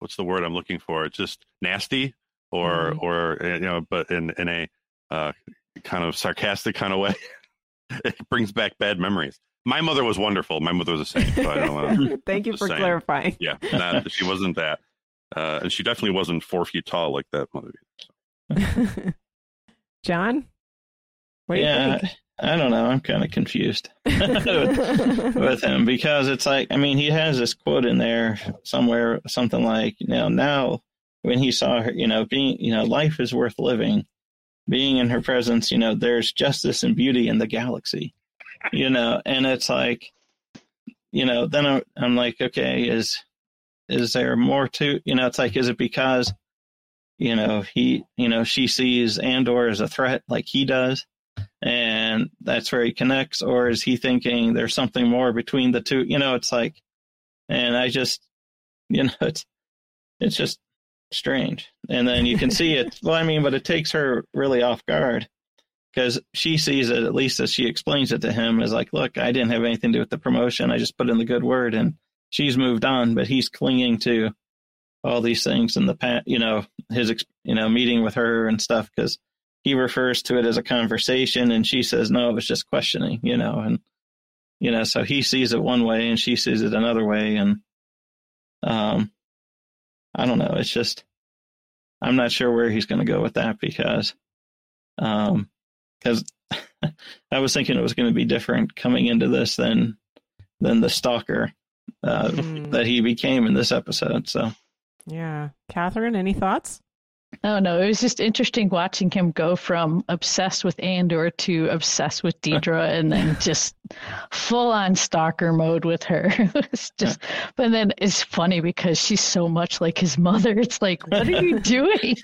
what's the word I'm looking for? It's just nasty or mm-hmm. or you know, but in in a uh, kind of sarcastic kind of way. it brings back bad memories. My mother was wonderful. My mother was a saint. So I don't wanna, Thank you for saying. clarifying. Yeah, not, she wasn't that, uh, and she definitely wasn't four feet tall like that mother. So. Jon, what do yeah, you think? I don't know. I'm kind of confused with, with, him because it's like, I mean, he has this quote in there somewhere, something like, you know, now when he saw her, you know, being, you know, life is worth living being in her presence, you know, there's justice and beauty in the galaxy, you know, and it's like, you know, then I'm, I'm like, okay, is, is there more to, you know, it's like, is it because, you know, he, you know, she sees Andor as a threat like he does, and that's where he connects, or is he thinking there's something more between the two? You know, it's like, and I just, you know, it's, it's just strange. And then you can see it. Well, I mean, but it takes her really off guard because she sees it, at least as she explains it to him, as like, look, I didn't have anything to do with the promotion. I just put in the good word and she's moved on, but he's clinging to all these things in the past, you know, his, you know, meeting with her and stuff because he refers to it as a conversation and she says, no, it was just questioning, you know, and, you know, so he sees it one way and she sees it another way. And, um, I don't know. It's just I'm not sure where he's going to go with that because, um, because I was thinking it was going to be different coming into this than than the stalker uh, mm. that he became in this episode. So, yeah, Kathryn, any thoughts? Oh no, it was just interesting watching him go from obsessed with Andor to obsessed with Dedra, and then just full on stalker mode with her. it's just but then it's funny because she's so much like his mother. It's like, what are you doing?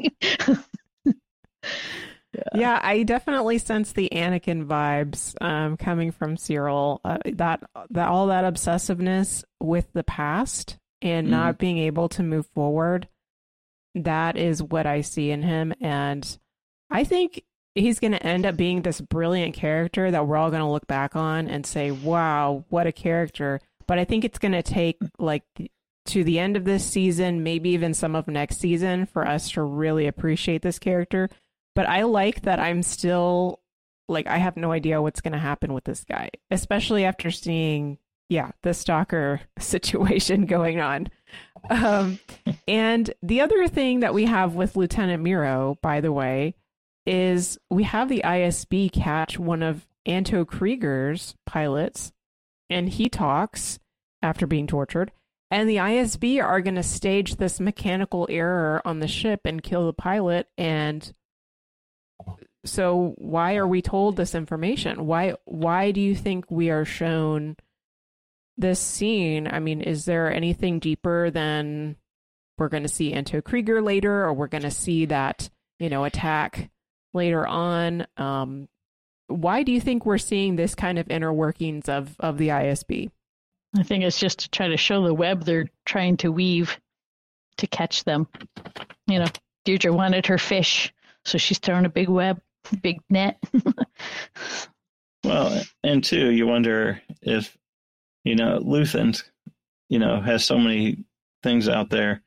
Yeah. I definitely sense the Anakin vibes um, coming from Syril. Uh, that that all that obsessiveness with the past and mm. not being able to move forward that is what I see in him. And I think he's going to end up being this brilliant character that we're all going to look back on and say, wow, what a character. But I think it's going to take like to the end of this season, maybe even some of next season for us to really appreciate this character. But I like that I'm still like, I have no idea what's going to happen with this guy, especially after seeing, yeah, the stalker situation going on. Um, and the other thing that we have with Lieutenant Miro, by the way, is we have the ISB catch one of Anto Kreegyr's pilots, and he talks after being tortured. And the ISB are going to stage this mechanical error on the ship and kill the pilot. And so, why are we told this information? Why? Why do you think we are shown this scene, I mean, is there anything deeper than we're going to see Anto Kreegyr later, or we're going to see that, you know, attack later on? Um, why do you think we're seeing this kind of inner workings of of the ISB? I think it's just to try to show the web they're trying to weave to catch them. You know, Dedra wanted her fish, so she's throwing a big web, big net. well, and two, you wonder if, you know, Luthen, you know, has so many things out there.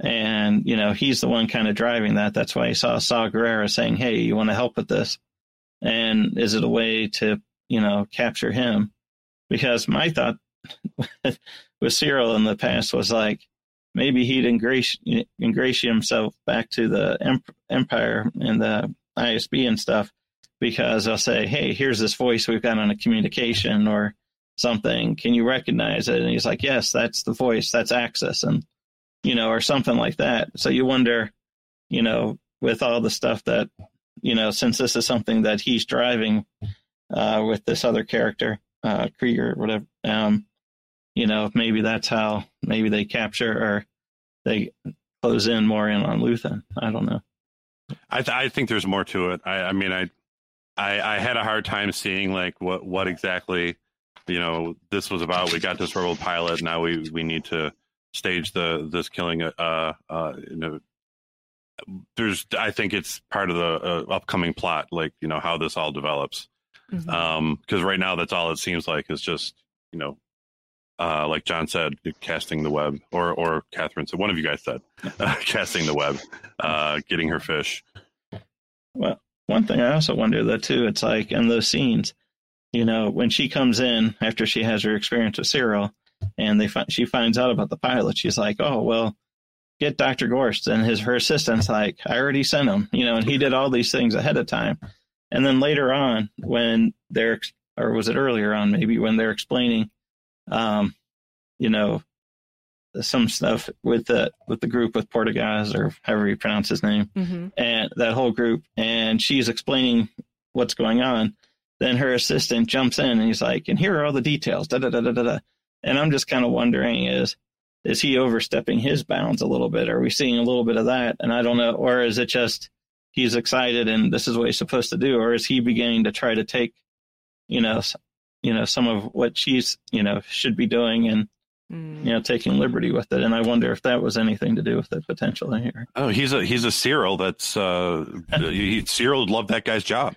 And, you know, he's the one kind of driving that. That's why he saw Saw Gerrera saying, Hey, you want to help with this? And is it a way to, you know, capture him? Because my thought with Syril in the past was like, maybe he'd ingratiate, ingratiate himself back to the Empire and the ISB and stuff because I'll say, "Hey, here's this voice we've got on a communication or something. Can you recognize it?" And he's like, "Yes, that's the voice. That's Axis," and you know, or something like that. So you wonder, you know, with all the stuff that you know, since this is something that he's driving uh, with this other character, uh, Kreegyr, or whatever. Um, you know, maybe that's how maybe they capture or they close in more in on Luthen. I don't know. I th- I think there's more to it. I, I mean, I, I I had a hard time seeing like what what exactly you know this was about. We got this rebel pilot. Now we we need to stage the this killing. Uh, uh, you know, there's I think it's part of the uh, upcoming plot. Like you know how this all develops. Mm-hmm. Um, because right now that's all it seems like is just you know uh, like Jon said, casting the web, or or Kathryn said, one of you guys said, uh, casting the web, uh, getting her fish. Well, one thing I also wonder though too, it's like in those scenes, you know, when she comes in after she has her experience with Syril, and they find she finds out about the pilot, she's like, oh well, get Doctor Gorst, and his her assistant's like, I already sent him, you know, and he did all these things ahead of time, and then later on when they're or was it earlier on maybe when they're explaining um, you know, some stuff with the with the group with Partagaz or however you pronounce his name, mm-hmm. and that whole group, and she's explaining what's going on. Then her assistant jumps in and he's like, "And here are all the details." Da da da da da. And I'm just kind of wondering is is he overstepping his bounds a little bit? Are we seeing a little bit of that? And I don't know, or is it just he's excited and this is what he's supposed to do, or is he beginning to try to take, you know, you know some of what she's you know should be doing and mm. you know taking liberty with it and i wonder if that was anything to do with the potential in here oh he's a he's a Syril that's uh he, Syril would love that guy's job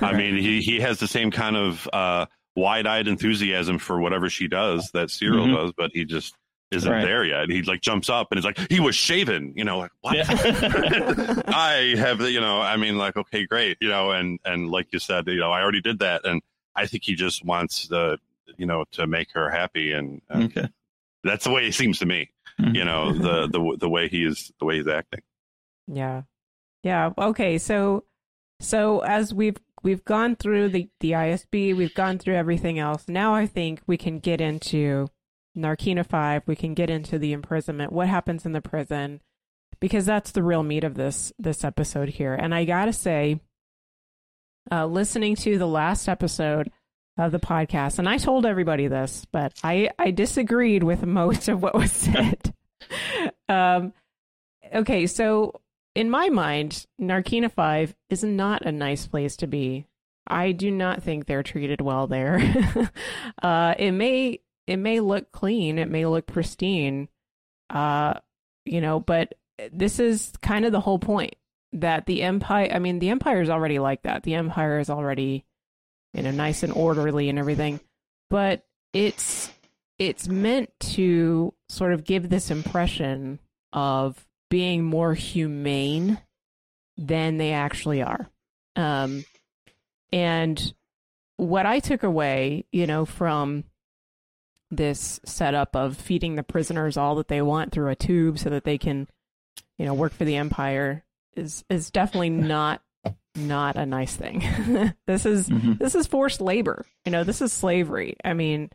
i mean he he has the same kind of uh wide-eyed enthusiasm for whatever she does that syril mm-hmm. does but he just isn't right. there yet. He like jumps up and is like, he was shaven, you know, like what? Yeah. I have, you know, I mean, like, okay, great, you know, and and like you said, you know, I already did that, and I think he just wants the you know to make her happy, and, and okay. that's the way it seems to me. Mm-hmm. You know the the the way he is the way he's acting. Yeah, yeah. Okay, so so as we've we've gone through the the ISB, we've gone through everything else. Now I think we can get into Narkina Five. We can get into the imprisonment. What happens in the prison? Because that's the real meat of this this episode here. And I gotta say, uh, listening to the last episode of the podcast, and I told everybody this, but I, I disagreed with most of what was said. um, okay, so in my mind, Narkina 5 is not a nice place to be. I do not think they're treated well there. uh, it may it may look clean, it may look pristine, uh, you know, but this is kind of the whole point that the empire i mean the empire is already like that. The empire is already you know nice and orderly and everything. But it's it's meant to sort of give this impression of being more humane than they actually are. Um and what i took away you know from this setup of feeding the prisoners all that they want through a tube so that they can you know work for the empire is is definitely not not a nice thing. this is mm-hmm. this is forced labor. You know, this is slavery. I mean,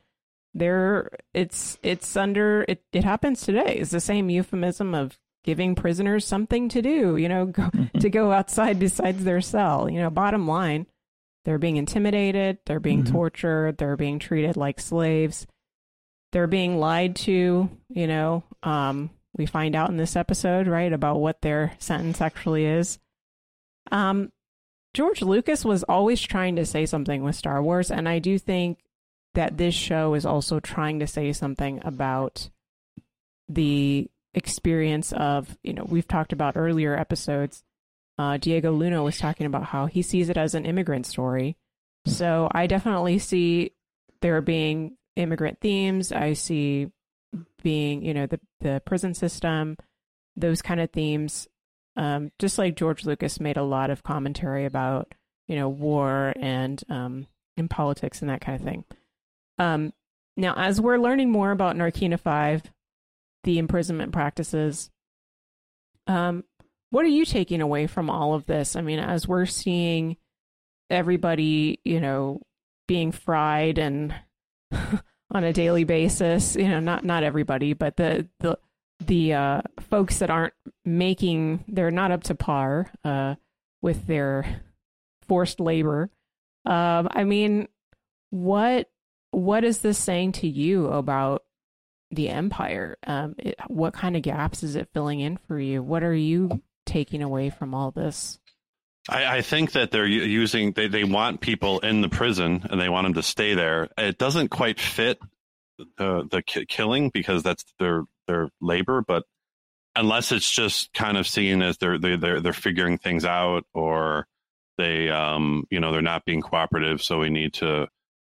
there it's it's under it it happens today. It's the same euphemism of giving prisoners something to do, you know, go, mm-hmm. to go outside besides their cell. You know, bottom line, they're being intimidated, they're being mm-hmm. tortured, they're being treated like slaves. They're being lied to, you know, um, we find out in this episode, right, about what their sentence actually is. Um, George Lucas was always trying to say something with Star Wars, and I do think that this show is also trying to say something about the experience of, you know, we've talked about earlier episodes. Uh, Diego Luna was talking about how he sees it as an immigrant story. So I definitely see there being immigrant themes. I see being, you know, the the prison system, those kind of themes. Um, just like George Lucas made a lot of commentary about, you know, war and um, in politics and that kind of thing. Um, now, as we're learning more about Narkina Five, the imprisonment practices, um, what are you taking away from all of this? I mean, as we're seeing everybody, you know, being fried and on a daily basis, you know, not not everybody, but the the the uh, folks that aren't making, they're not up to par uh, with their forced labor. Um, I mean, what what is this saying to you about the empire? Um, it, what kind of gaps is it filling in for you? What are you taking away from all this? I, I think that they're using they, they want people in the prison and they want them to stay there. It doesn't quite fit the the ki- killing because that's their their labor, but unless it's just kind of seen as they're they, they're they're figuring things out or they um you know they're not being cooperative, so we need to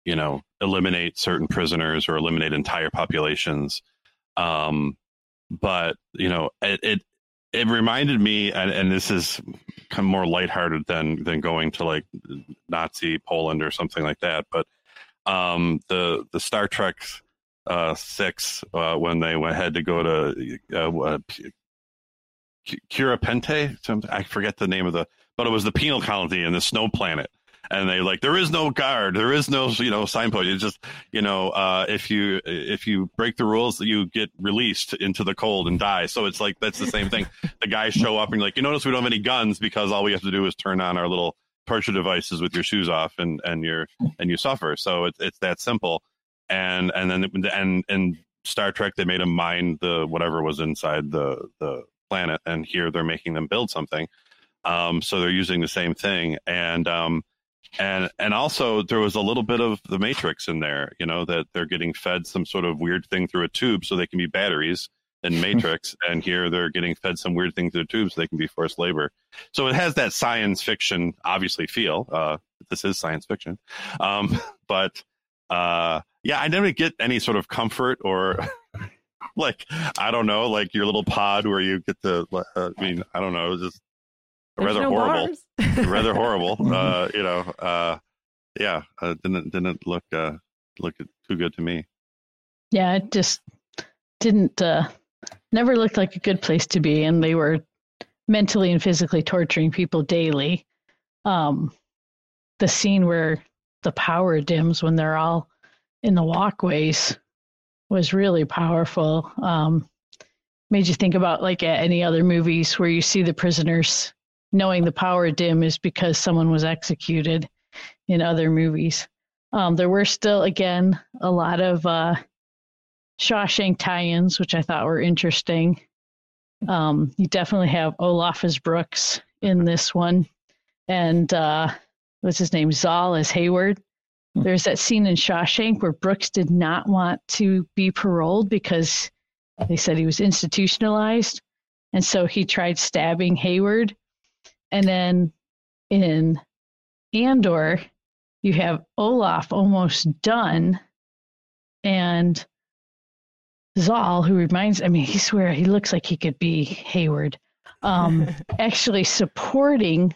you know eliminate certain prisoners or eliminate entire populations. Um, but you know it, it it reminded me, and, and this is kind of more lighthearted than than going to like Nazi Poland or something like that. But um, the the Star Trek uh, six uh, when they went had to go to uh, uh Penthe. I forget the name of the, but it was the penal colony in the snow planet and they like there is no guard. There is no you know signpost. It's just you know uh, if you if you break the rules you get released into the cold and die. So it's like that's the same thing. The guys show up and like you notice we don't have any guns because all we have to do is turn on our little torture devices with your shoes off and and you're and you suffer. So it's it's that simple. And and then and and Star Trek they made them mine the whatever was inside the the planet and here they're making them build something. Um, so they're using the same thing. And um, and and also there was a little bit of the matrix in there you know that they're getting fed some sort of weird thing through a tube so they can be batteries in matrix and here they're getting fed some weird thing through the tube so they can be forced labor. So it has that science fiction obviously feel uh, this is science fiction. Um, but uh, yeah i never get any sort of comfort or like i don't know like your little pod where you get to uh, i mean i don't know just rather no horrible, rather horrible. Uh, you know, uh, yeah, uh, didn't didn't look uh, look too good to me. Yeah, it just didn't. Uh, never looked like a good place to be, and they were mentally and physically torturing people daily. Um, the scene where the power dims when they're all in the walkways was really powerful. Um, made you think about like any other movies where you see the prisoners knowing the power dim is because someone was executed in other movies. Um, there were still, again, a lot of uh, Shawshank tie-ins, which I thought were interesting. Um, you definitely have Olaf as Brooks in this one, and uh, what's his name? Zal as Hayward. There's that scene in Shawshank where Brooks did not want to be paroled because they said he was institutionalized, and so he tried stabbing Hayward and then in Andor, you have Olaf almost done, and Zal, who reminds, I mean, he swear he looks like he could be Hayward, um, actually supporting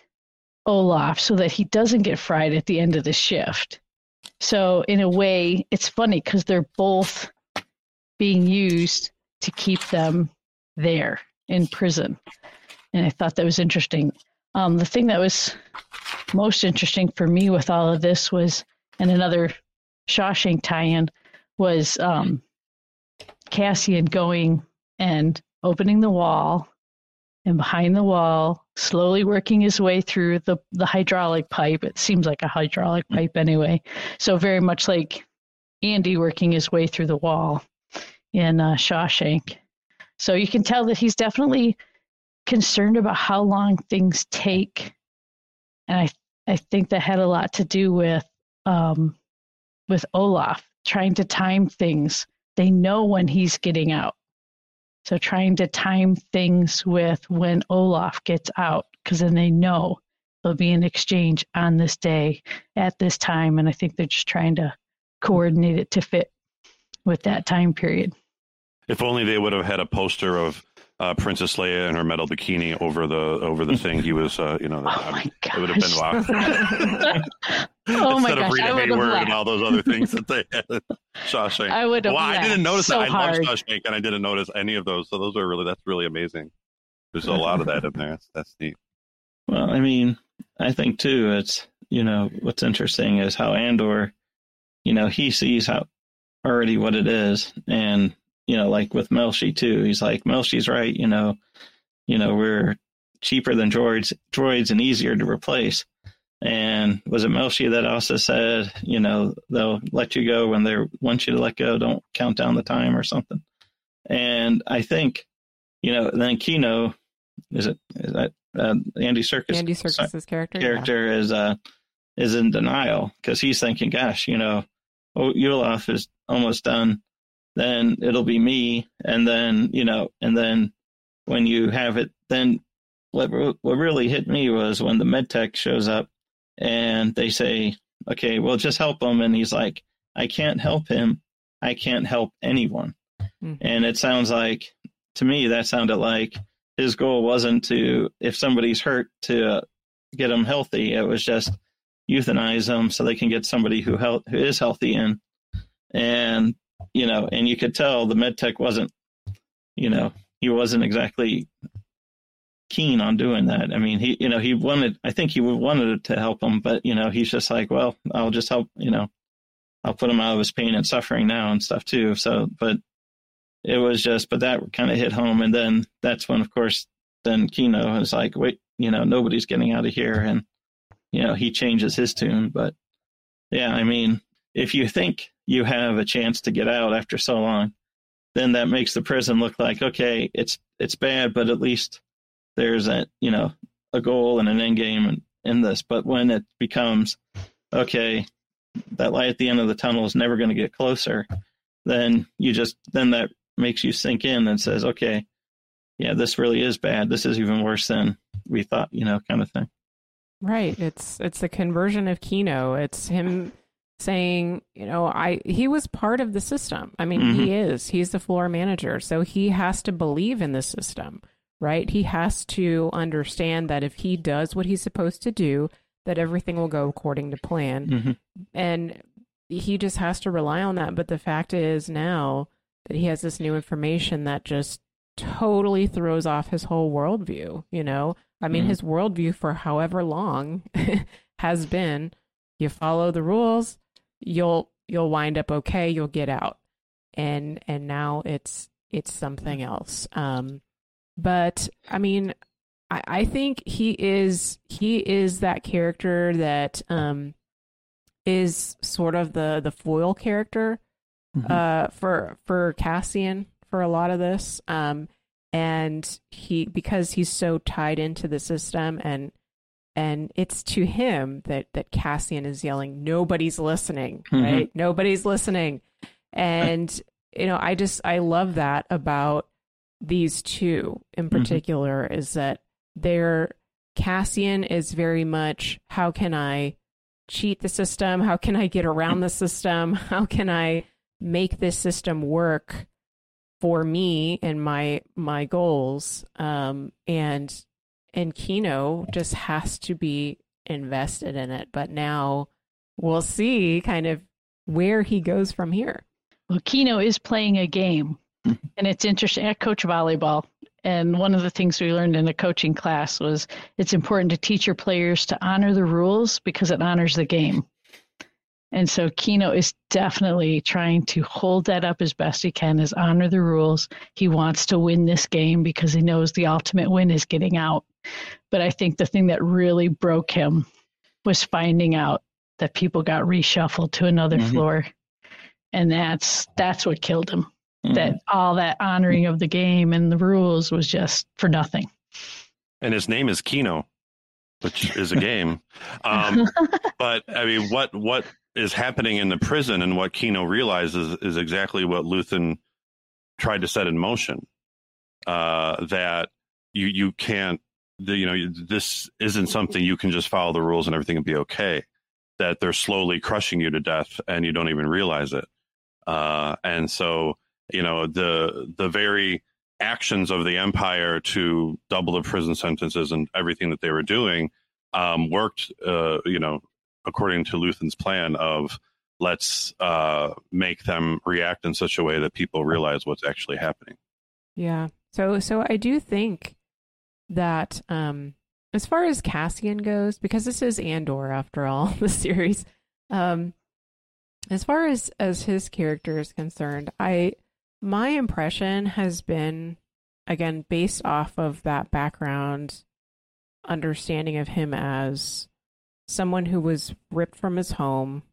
Olaf so that he doesn't get fried at the end of the shift. So, in a way, it's funny because they're both being used to keep them there in prison. And I thought that was interesting. Um, the thing that was most interesting for me with all of this was, and another Shawshank tie-in was um, Cassian going and opening the wall, and behind the wall, slowly working his way through the the hydraulic pipe. It seems like a hydraulic pipe anyway. So very much like Andy working his way through the wall in uh, Shawshank. So you can tell that he's definitely concerned about how long things take. And I I think that had a lot to do with um, with Olaf trying to time things. They know when he's getting out. So trying to time things with when Olaf gets out, because then they know there'll be an exchange on this day at this time. And I think they're just trying to coordinate it to fit with that time period. If only they would have had a poster of uh, Princess Leia in her metal bikini over the over the thing he was, uh, you know, oh my it would have been wow. oh my Instead gosh, of Rita I Hayward and all those other things that they had. Shawshank. I would have Well, I didn't notice so that. I love hard. Shawshank, and I didn't notice any of those. So those are really that's really amazing. There's a lot of that in there. That's, that's neat. Well, I mean, I think too, it's, you know, what's interesting is how Andor, you know, he sees how already what it is. And, you know, like with Melshi too, he's like, Melshi's right, you know, you know, we're cheaper than droids, droids and easier to replace. And was it Melshi that also said, you know, they'll let you go when they want you to let go, don't count down the time or something. And I think, you know, then Kino, is it, is that uh, Andy Serkis? Andy Serkis's character. yeah. character is uh is in denial because he's thinking, "Gosh, you know, oh, Olaf is almost done. Then it'll be me, and then you know, and then when you have it, then what what really hit me was when the medtech shows up and they say, "Okay, well, just help him," and he's like, "I can't help him. I can't help anyone." Mhm. And it sounds like to me that sounded like his goal wasn't to if somebody's hurt to uh, get them healthy. It was just euthanize them so they can get somebody who health, who is healthy in. And you know, and you could tell the med tech wasn't, you know, he wasn't exactly keen on doing that. I mean, he, you know, he wanted, I think he wanted to help him, but you know, he's just like, well, I'll just help, you know, I'll put him out of his pain and suffering now and stuff too. So, but it was just, but that kind of hit home. And then that's when, of course, then Kino is like, wait, you know, nobody's getting out of here. And, you know, he changes his tune. But yeah, I mean, if you think you have a chance to get out after so long, then that makes the prison look like, okay, it's, it's bad, but at least there's a, you know, a goal and an end game in, this. But when it becomes, okay, that light at the end of the tunnel is never going to get closer, then you just, then that makes you sink in and says, okay, yeah, this really is bad. This is even worse than we thought, you know, kind of thing. Right. It's it's the conversion of Kino. It's him saying, you know, I he was part of the system. I mean, he is. He's the floor manager, so he has to believe in the system, right? He has to understand that if he does what he's supposed to do, that everything will go according to plan. Mhm. And he just has to rely on that, but the fact is now that he has this new information that just totally throws off his whole worldview, you know? I mean, Mhm. his worldview for however long has been you follow the rules, you'll you'll wind up okay, you'll get out. And and now it's it's something else. Um but I mean I, I think he is he is that character that um is sort of the the foil character uh for for Cassian for a lot of this um and he because he's so tied into the system and and it's to him that that Cassian is yelling nobody's listening Mhm. right nobody's listening and you know I just I love that about these two in particular is that they're Cassian is very much how can I cheat the system? How can I get around the system? How can I make this system work for me and my my goals? Um, and and Kino just has to be invested in it. But now we'll see kind of where he goes from here. Well, Kino is playing a game, and it's interesting. I coach volleyball, and one of the things we learned in a coaching class was it's important to teach your players to honor the rules because it honors the game. And so Kino is definitely trying to hold that up as best he can, is honor the rules. He wants to win this game because he knows the ultimate win is getting out. But I think the thing that really broke him was finding out that people got reshuffled to another Mhm. floor. And that's that's what killed him. That all that honoring of the game and the rules was just for nothing. And his name is Kino. which is a game. Um, but I mean, what what is happening in the prison and what Kino realizes is exactly what Luthen tried to set in motion. Uh, that you you can't, the, you know, this isn't something you can just follow the rules and everything will be okay. That they're slowly crushing you to death and you don't even realize it. Uh, and so, you know, the the very actions of the empire to double the prison sentences and everything that they were doing um, worked, uh, you know, according to Luthen's plan of let's uh, make them react in such a way that people realize what's actually happening. Yeah. So so I do think that um as far as Cassian goes, because this is Andor after all, the series, um as far as as his character is concerned, I my impression has been again based off of that background understanding of him as someone who was ripped from his home,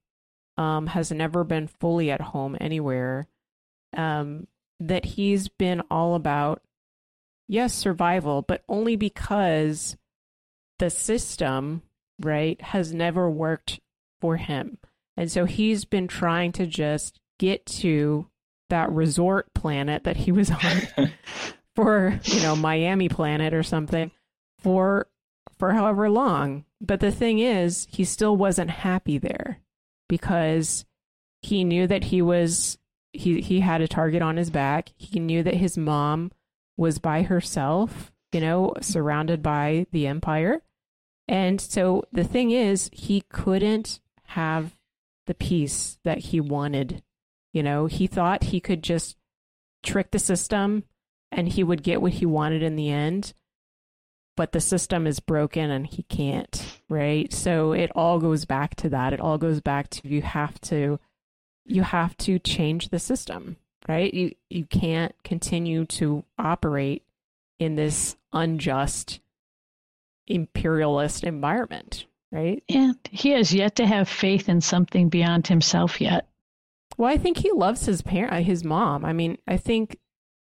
um, has never been fully at home anywhere, um, that he's been all about, yes, survival, but only because the system, right, has never worked for him. And so he's been trying to just get to that resort planet that he was on for, you know, Miami planet or something for for however long. But the thing is, he still wasn't happy there because he knew that he was he he had a target on his back. He knew that his mom was by herself, you know, surrounded by the empire. And so the thing is, he couldn't have the peace that he wanted. You know, he thought he could just trick the system and he would get what he wanted in the end but the system is broken and he can't, right? So it all goes back to that. It all goes back to you have to you have to change the system, right? You you can't continue to operate in this unjust imperialist environment, right? And he has yet to have faith in something beyond himself yet. Well, I think he loves his parent, uh, his mom. I mean, I think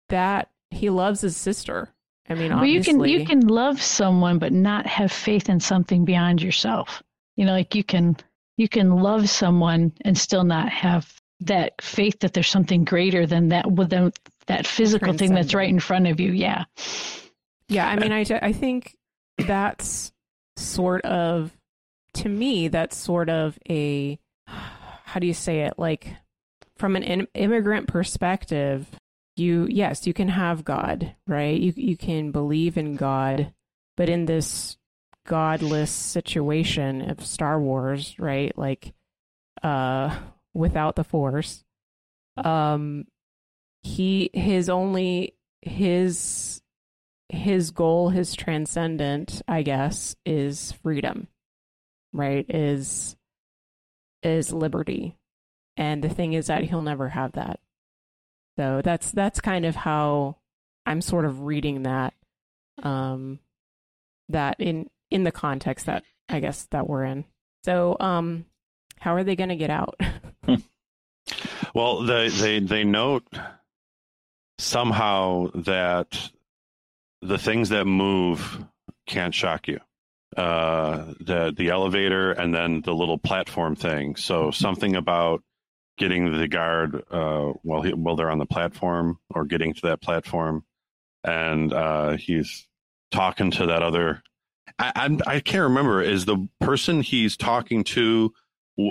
that he loves his sister I mean, well, you can you can love someone but not have faith in something beyond yourself. You know, like you can you can love someone and still not have that faith that there's something greater than that within that physical thing that's right in front of you. Yeah. Yeah, I mean, I I think that's sort of to me that's sort of a how do you say it like from an immigrant perspective you yes you can have god right you you can believe in god but in this godless situation of star wars right like uh without the force um he his only his his goal his transcendent i guess is freedom right is is liberty and the thing is that he'll never have that so that's that's kind of how I'm sort of reading that um that in in the context that I guess that we're in. So um how are they going to get out? well, they they they note somehow that the things that move can't shock you. Uh, the the elevator and then the little platform thing. So something about getting the guard uh, while he, while they're on the platform or getting to that platform, and uh, he's talking to that other. I, I'm, I can't remember. Is the person he's talking to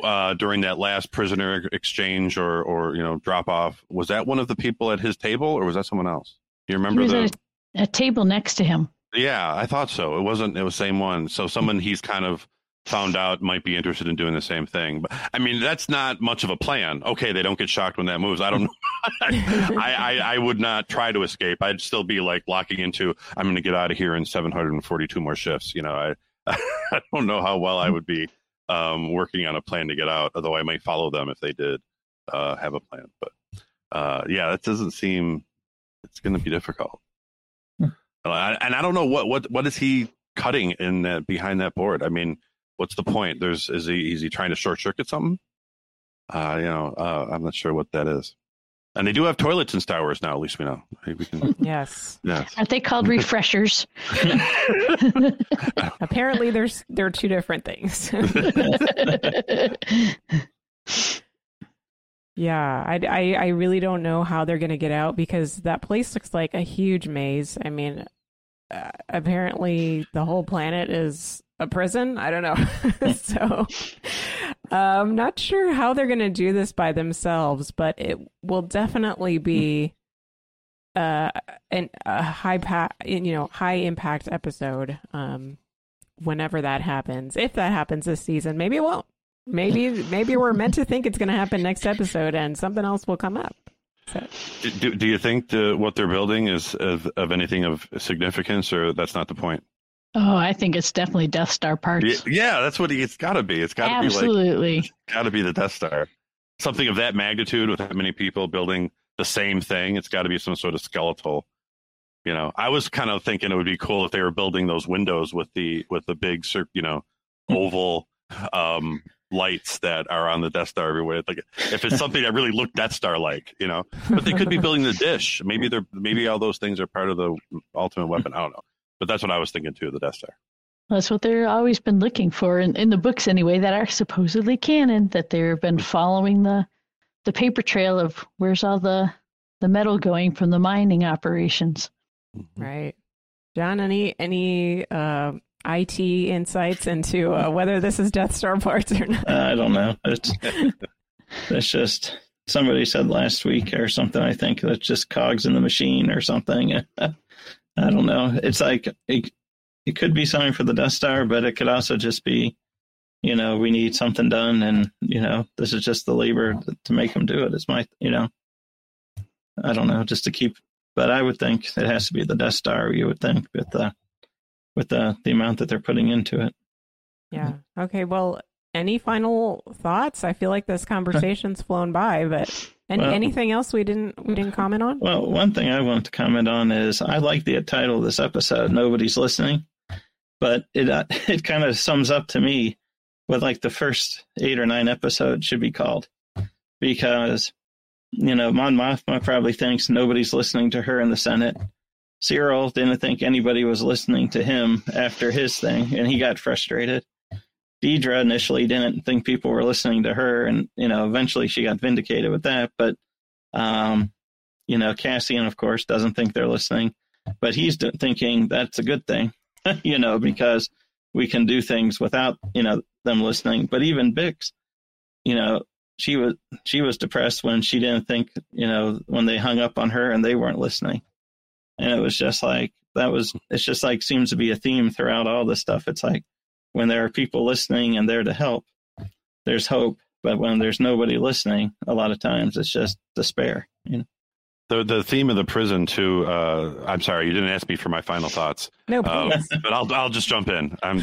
uh, during that last prisoner exchange or or you know drop off? Was that one of the people at his table, or was that someone else? Do you remember the a, a table next to him? Yeah, I thought so. It wasn't. It was same one. So someone he's kind of found out might be interested in doing the same thing. But I mean, that's not much of a plan. Okay, they don't get shocked when that moves. I don't know. I, I, I, would not try to escape. I'd still be like locking into, I'm going to get out of here in 742 more shifts. You know, I, I don't know how well I would be um, working on a plan to get out, although I might follow them if they did uh, have a plan. But uh, yeah, that doesn't seem, it's going to be difficult. Hmm. And I don't know what, what, what is he cutting in that behind that board? I mean, what's the point? There's is he is he trying to short circuit something? Uh, you know, uh, I'm not sure what that is. And they do have toilets in Star Wars now. At least we know. We can. Yes. Yes. Aren't they called refreshers? Apparently, there's they're two different things. yeah, I, I I really don't know how they're gonna get out because that place looks like a huge maze. I mean, uh, apparently the whole planet is a prison. I don't know. so I'm not sure how they're going to do this by themselves, but it will definitely be uh, an, a high pa- you know high impact episode um, whenever that happens. If that happens this season, maybe it won't. Maybe maybe we're meant to think it's going to happen next episode, and something else will come up. So. Do, do you think the, what they're building is of, of anything of significance, or that's not the point? Oh, I think it's definitely Death Star parts. Yeah, that's what it's got to be. It's got to be like absolutely got to be the Death Star. Something of that magnitude with that many people building the same thing. It's got to be some sort of skeletal. You know, I was kind of thinking it would be cool if they were building those windows with the with the big, you know, oval um, lights that are on the Death Star everywhere. Like if it's something that really looked Death Star like, you know, but they could be building the dish. Maybe they're maybe all those things are part of the ultimate weapon. I don't know. But that's what I was thinking too, the Death Star. That's what they've always been looking for in, in the books anyway, that are supposedly canon, that they've been following the the paper trail of where's all the the metal going from the mining operations. Right. Jon, any any uh, IT insights into uh, whether this is Death Star parts or not? Uh, I don't know. It's it's just somebody said last week or something. I think that's just cogs in the machine or something. I don't know. It's like it, it could be something for the Death Star, but it could also just be, you know, we need something done, and you know, this is just the labor to make them do it. It's my, you know, I don't know, just to keep. But I would think it has to be the Death Star. You would think with the with the the amount that they're putting into it. Yeah. Okay. Well, any final thoughts? I feel like this conversation's flown by, but and well, anything else we didn't we didn't comment on? Well, one thing I want to comment on is I like the title of this episode. Nobody's listening, but it uh, it kind of sums up to me what like the first eight or nine episodes should be called, because you know Mon Mothma probably thinks nobody's listening to her in the Senate. Syril didn't think anybody was listening to him after his thing, and he got frustrated. Dedra initially didn't think people were listening to her, and you know, eventually she got vindicated with that. But um, you know, Cassian, of course, doesn't think they're listening, but he's thinking that's a good thing, you know, because we can do things without you know them listening. But even Bix, you know, she was she was depressed when she didn't think you know when they hung up on her and they weren't listening, and it was just like that was it's just like seems to be a theme throughout all this stuff. It's like when there are people listening and there to help, there's hope. But when there's nobody listening, a lot of times it's just despair. You know? The the theme of the prison too. Uh, I'm sorry, you didn't ask me for my final thoughts. No, uh, but I'll I'll just jump in. I'm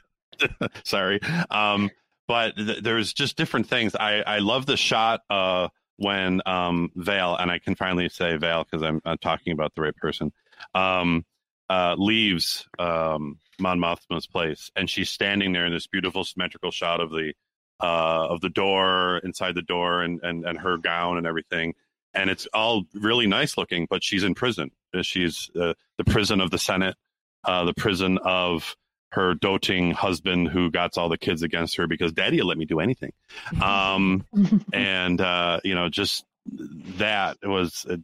sorry. Um, but th- there's just different things. I I love the shot uh, when um, Vel and I can finally say Vel because I'm, I'm talking about the right person. Um, uh, leaves um, Mon Mothma's place, and she's standing there in this beautiful symmetrical shot of the uh, of the door inside the door and, and and her gown and everything, and it's all really nice looking. But she's in prison. She's uh, the prison of the Senate, uh, the prison of her doting husband who got all the kids against her because daddy will let me do anything. Um, and, uh, you know, just that was uh,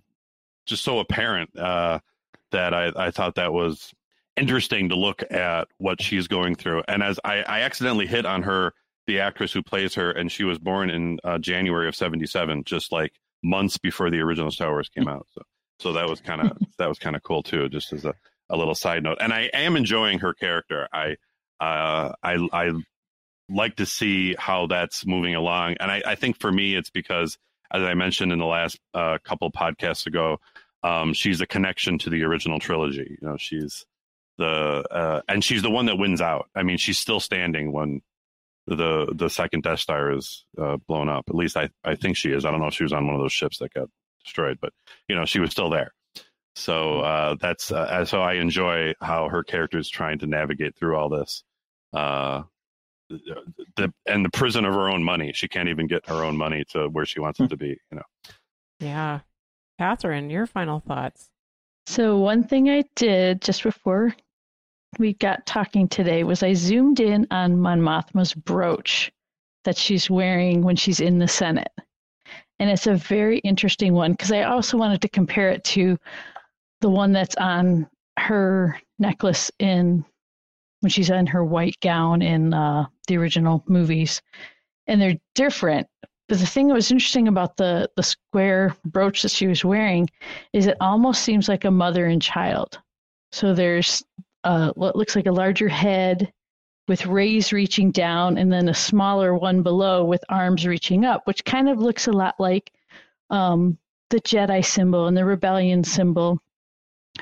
just so apparent uh, that I, I thought that was interesting to look at what she's going through. And as I, I accidentally hit on her, the actress who plays her, and she was born in uh, January of '77, just like months before the original Star Wars came out. So, so that was kind of that was kind of cool too, just as a, a little side note. And I am enjoying her character. I uh, I I like to see how that's moving along, and I, I think for me, it's because as I mentioned in the last uh, couple podcasts ago, um, she's a connection to the original trilogy. You know, she's the uh, and she's the one that wins out. I mean, she's still standing when the the second Death Star is uh, blown up. At least I I think she is. I don't know if she was on one of those ships that got destroyed, but you know, she was still there. So uh, that's uh, so I enjoy how her character is trying to navigate through all this. Uh, the and the prison of her own money. She can't even get her own money to where she wants it to be. You know. Yeah. Kathryn, your final thoughts. So, one thing I did just before we got talking today was I zoomed in on Mon Mothma's brooch that she's wearing when she's in the Senate. And it's a very interesting one because I also wanted to compare it to the one that's on her necklace in when she's in her white gown in uh, the original movies. And they're different. But the thing that was interesting about the, the square brooch that she was wearing is it almost seems like a mother and child. So there's uh, what looks like a larger head with rays reaching down and then a smaller one below with arms reaching up, which kind of looks a lot like um, the Jedi symbol and the rebellion symbol.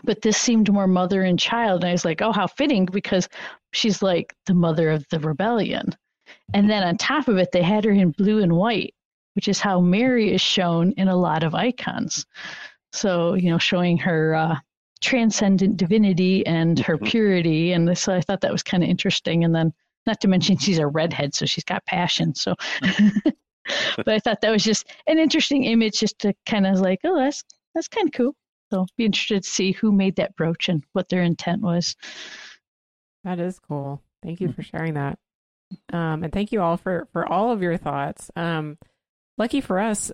But this seemed more mother and child. And I was like, oh, how fitting because she's like the mother of the rebellion. And then on top of it, they had her in blue and white, which is how Mary is shown in a lot of icons. So, you know, showing her uh, transcendent divinity and her mm-hmm. purity. And so I thought that was kind of interesting. And then, not to mention, she's a redhead, so she's got passion. So, but I thought that was just an interesting image, just to kind of like, oh, that's that's kind of cool. So, be interested to see who made that brooch and what their intent was. That is cool. Thank you for mm-hmm. sharing that. Um, and thank you all for for all of your thoughts. Um, lucky for us,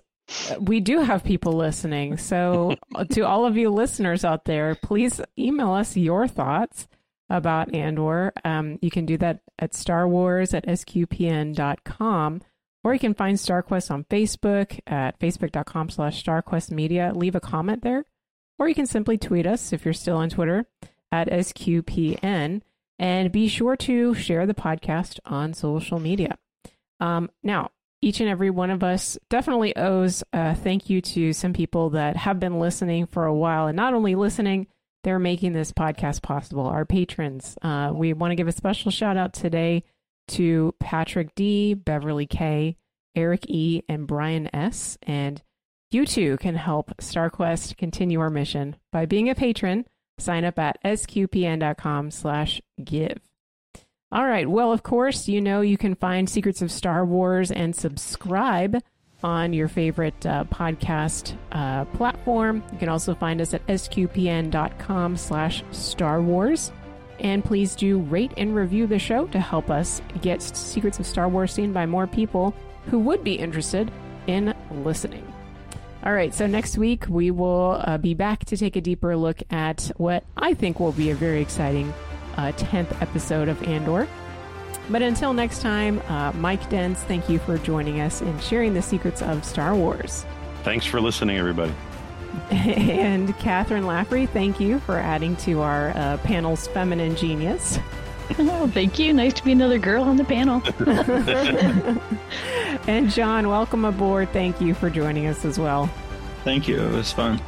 we do have people listening. So, to all of you listeners out there, please email us your thoughts about Andor. Um, you can do that at Star Wars at sqpn.com, or you can find StarQuest on Facebook at facebook.com slash starquestmedia. Leave a comment there, or you can simply tweet us if you're still on Twitter at sqpn, and be sure to share the podcast on social media. Um, now, each and every one of us definitely owes a thank you to some people that have been listening for a while and not only listening, they're making this podcast possible. Our patrons. Uh, we want to give a special shout out today to Patrick D, Beverly K, Eric E, and Brian S. And you too can help StarQuest continue our mission by being a patron. Sign up at sqpn.com slash give. All right. Well, of course, you know you can find Secrets of Star Wars and subscribe on your favorite uh, podcast uh, platform. You can also find us at sqpn.com slash Star Wars. And please do rate and review the show to help us get Secrets of Star Wars seen by more people who would be interested in listening. All right, so next week we will uh, be back to take a deeper look at what I think will be a very exciting uh, 10th episode of Andor. But until next time, uh, Mike Denz, thank you for joining us and sharing the secrets of Star Wars. Thanks for listening, everybody. and Kathryn Laffrey, thank you for adding to our uh, panel's feminine genius. Oh, thank you. Nice to be another girl on the panel. and Jon, welcome aboard. Thank you for joining us as well. Thank you. It was fun.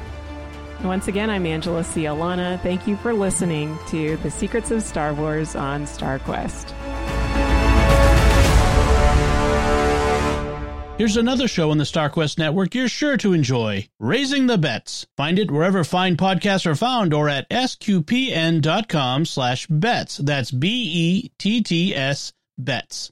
Once again, I'm Angela Sealana. Thank you for listening to The Secrets of Star Wars on StarQuest. Here's another show on the StarQuest network you're sure to enjoy Raising the Betts. Find it wherever fine podcasts are found or at sqpn.com slash bets. That's B E T T S bets.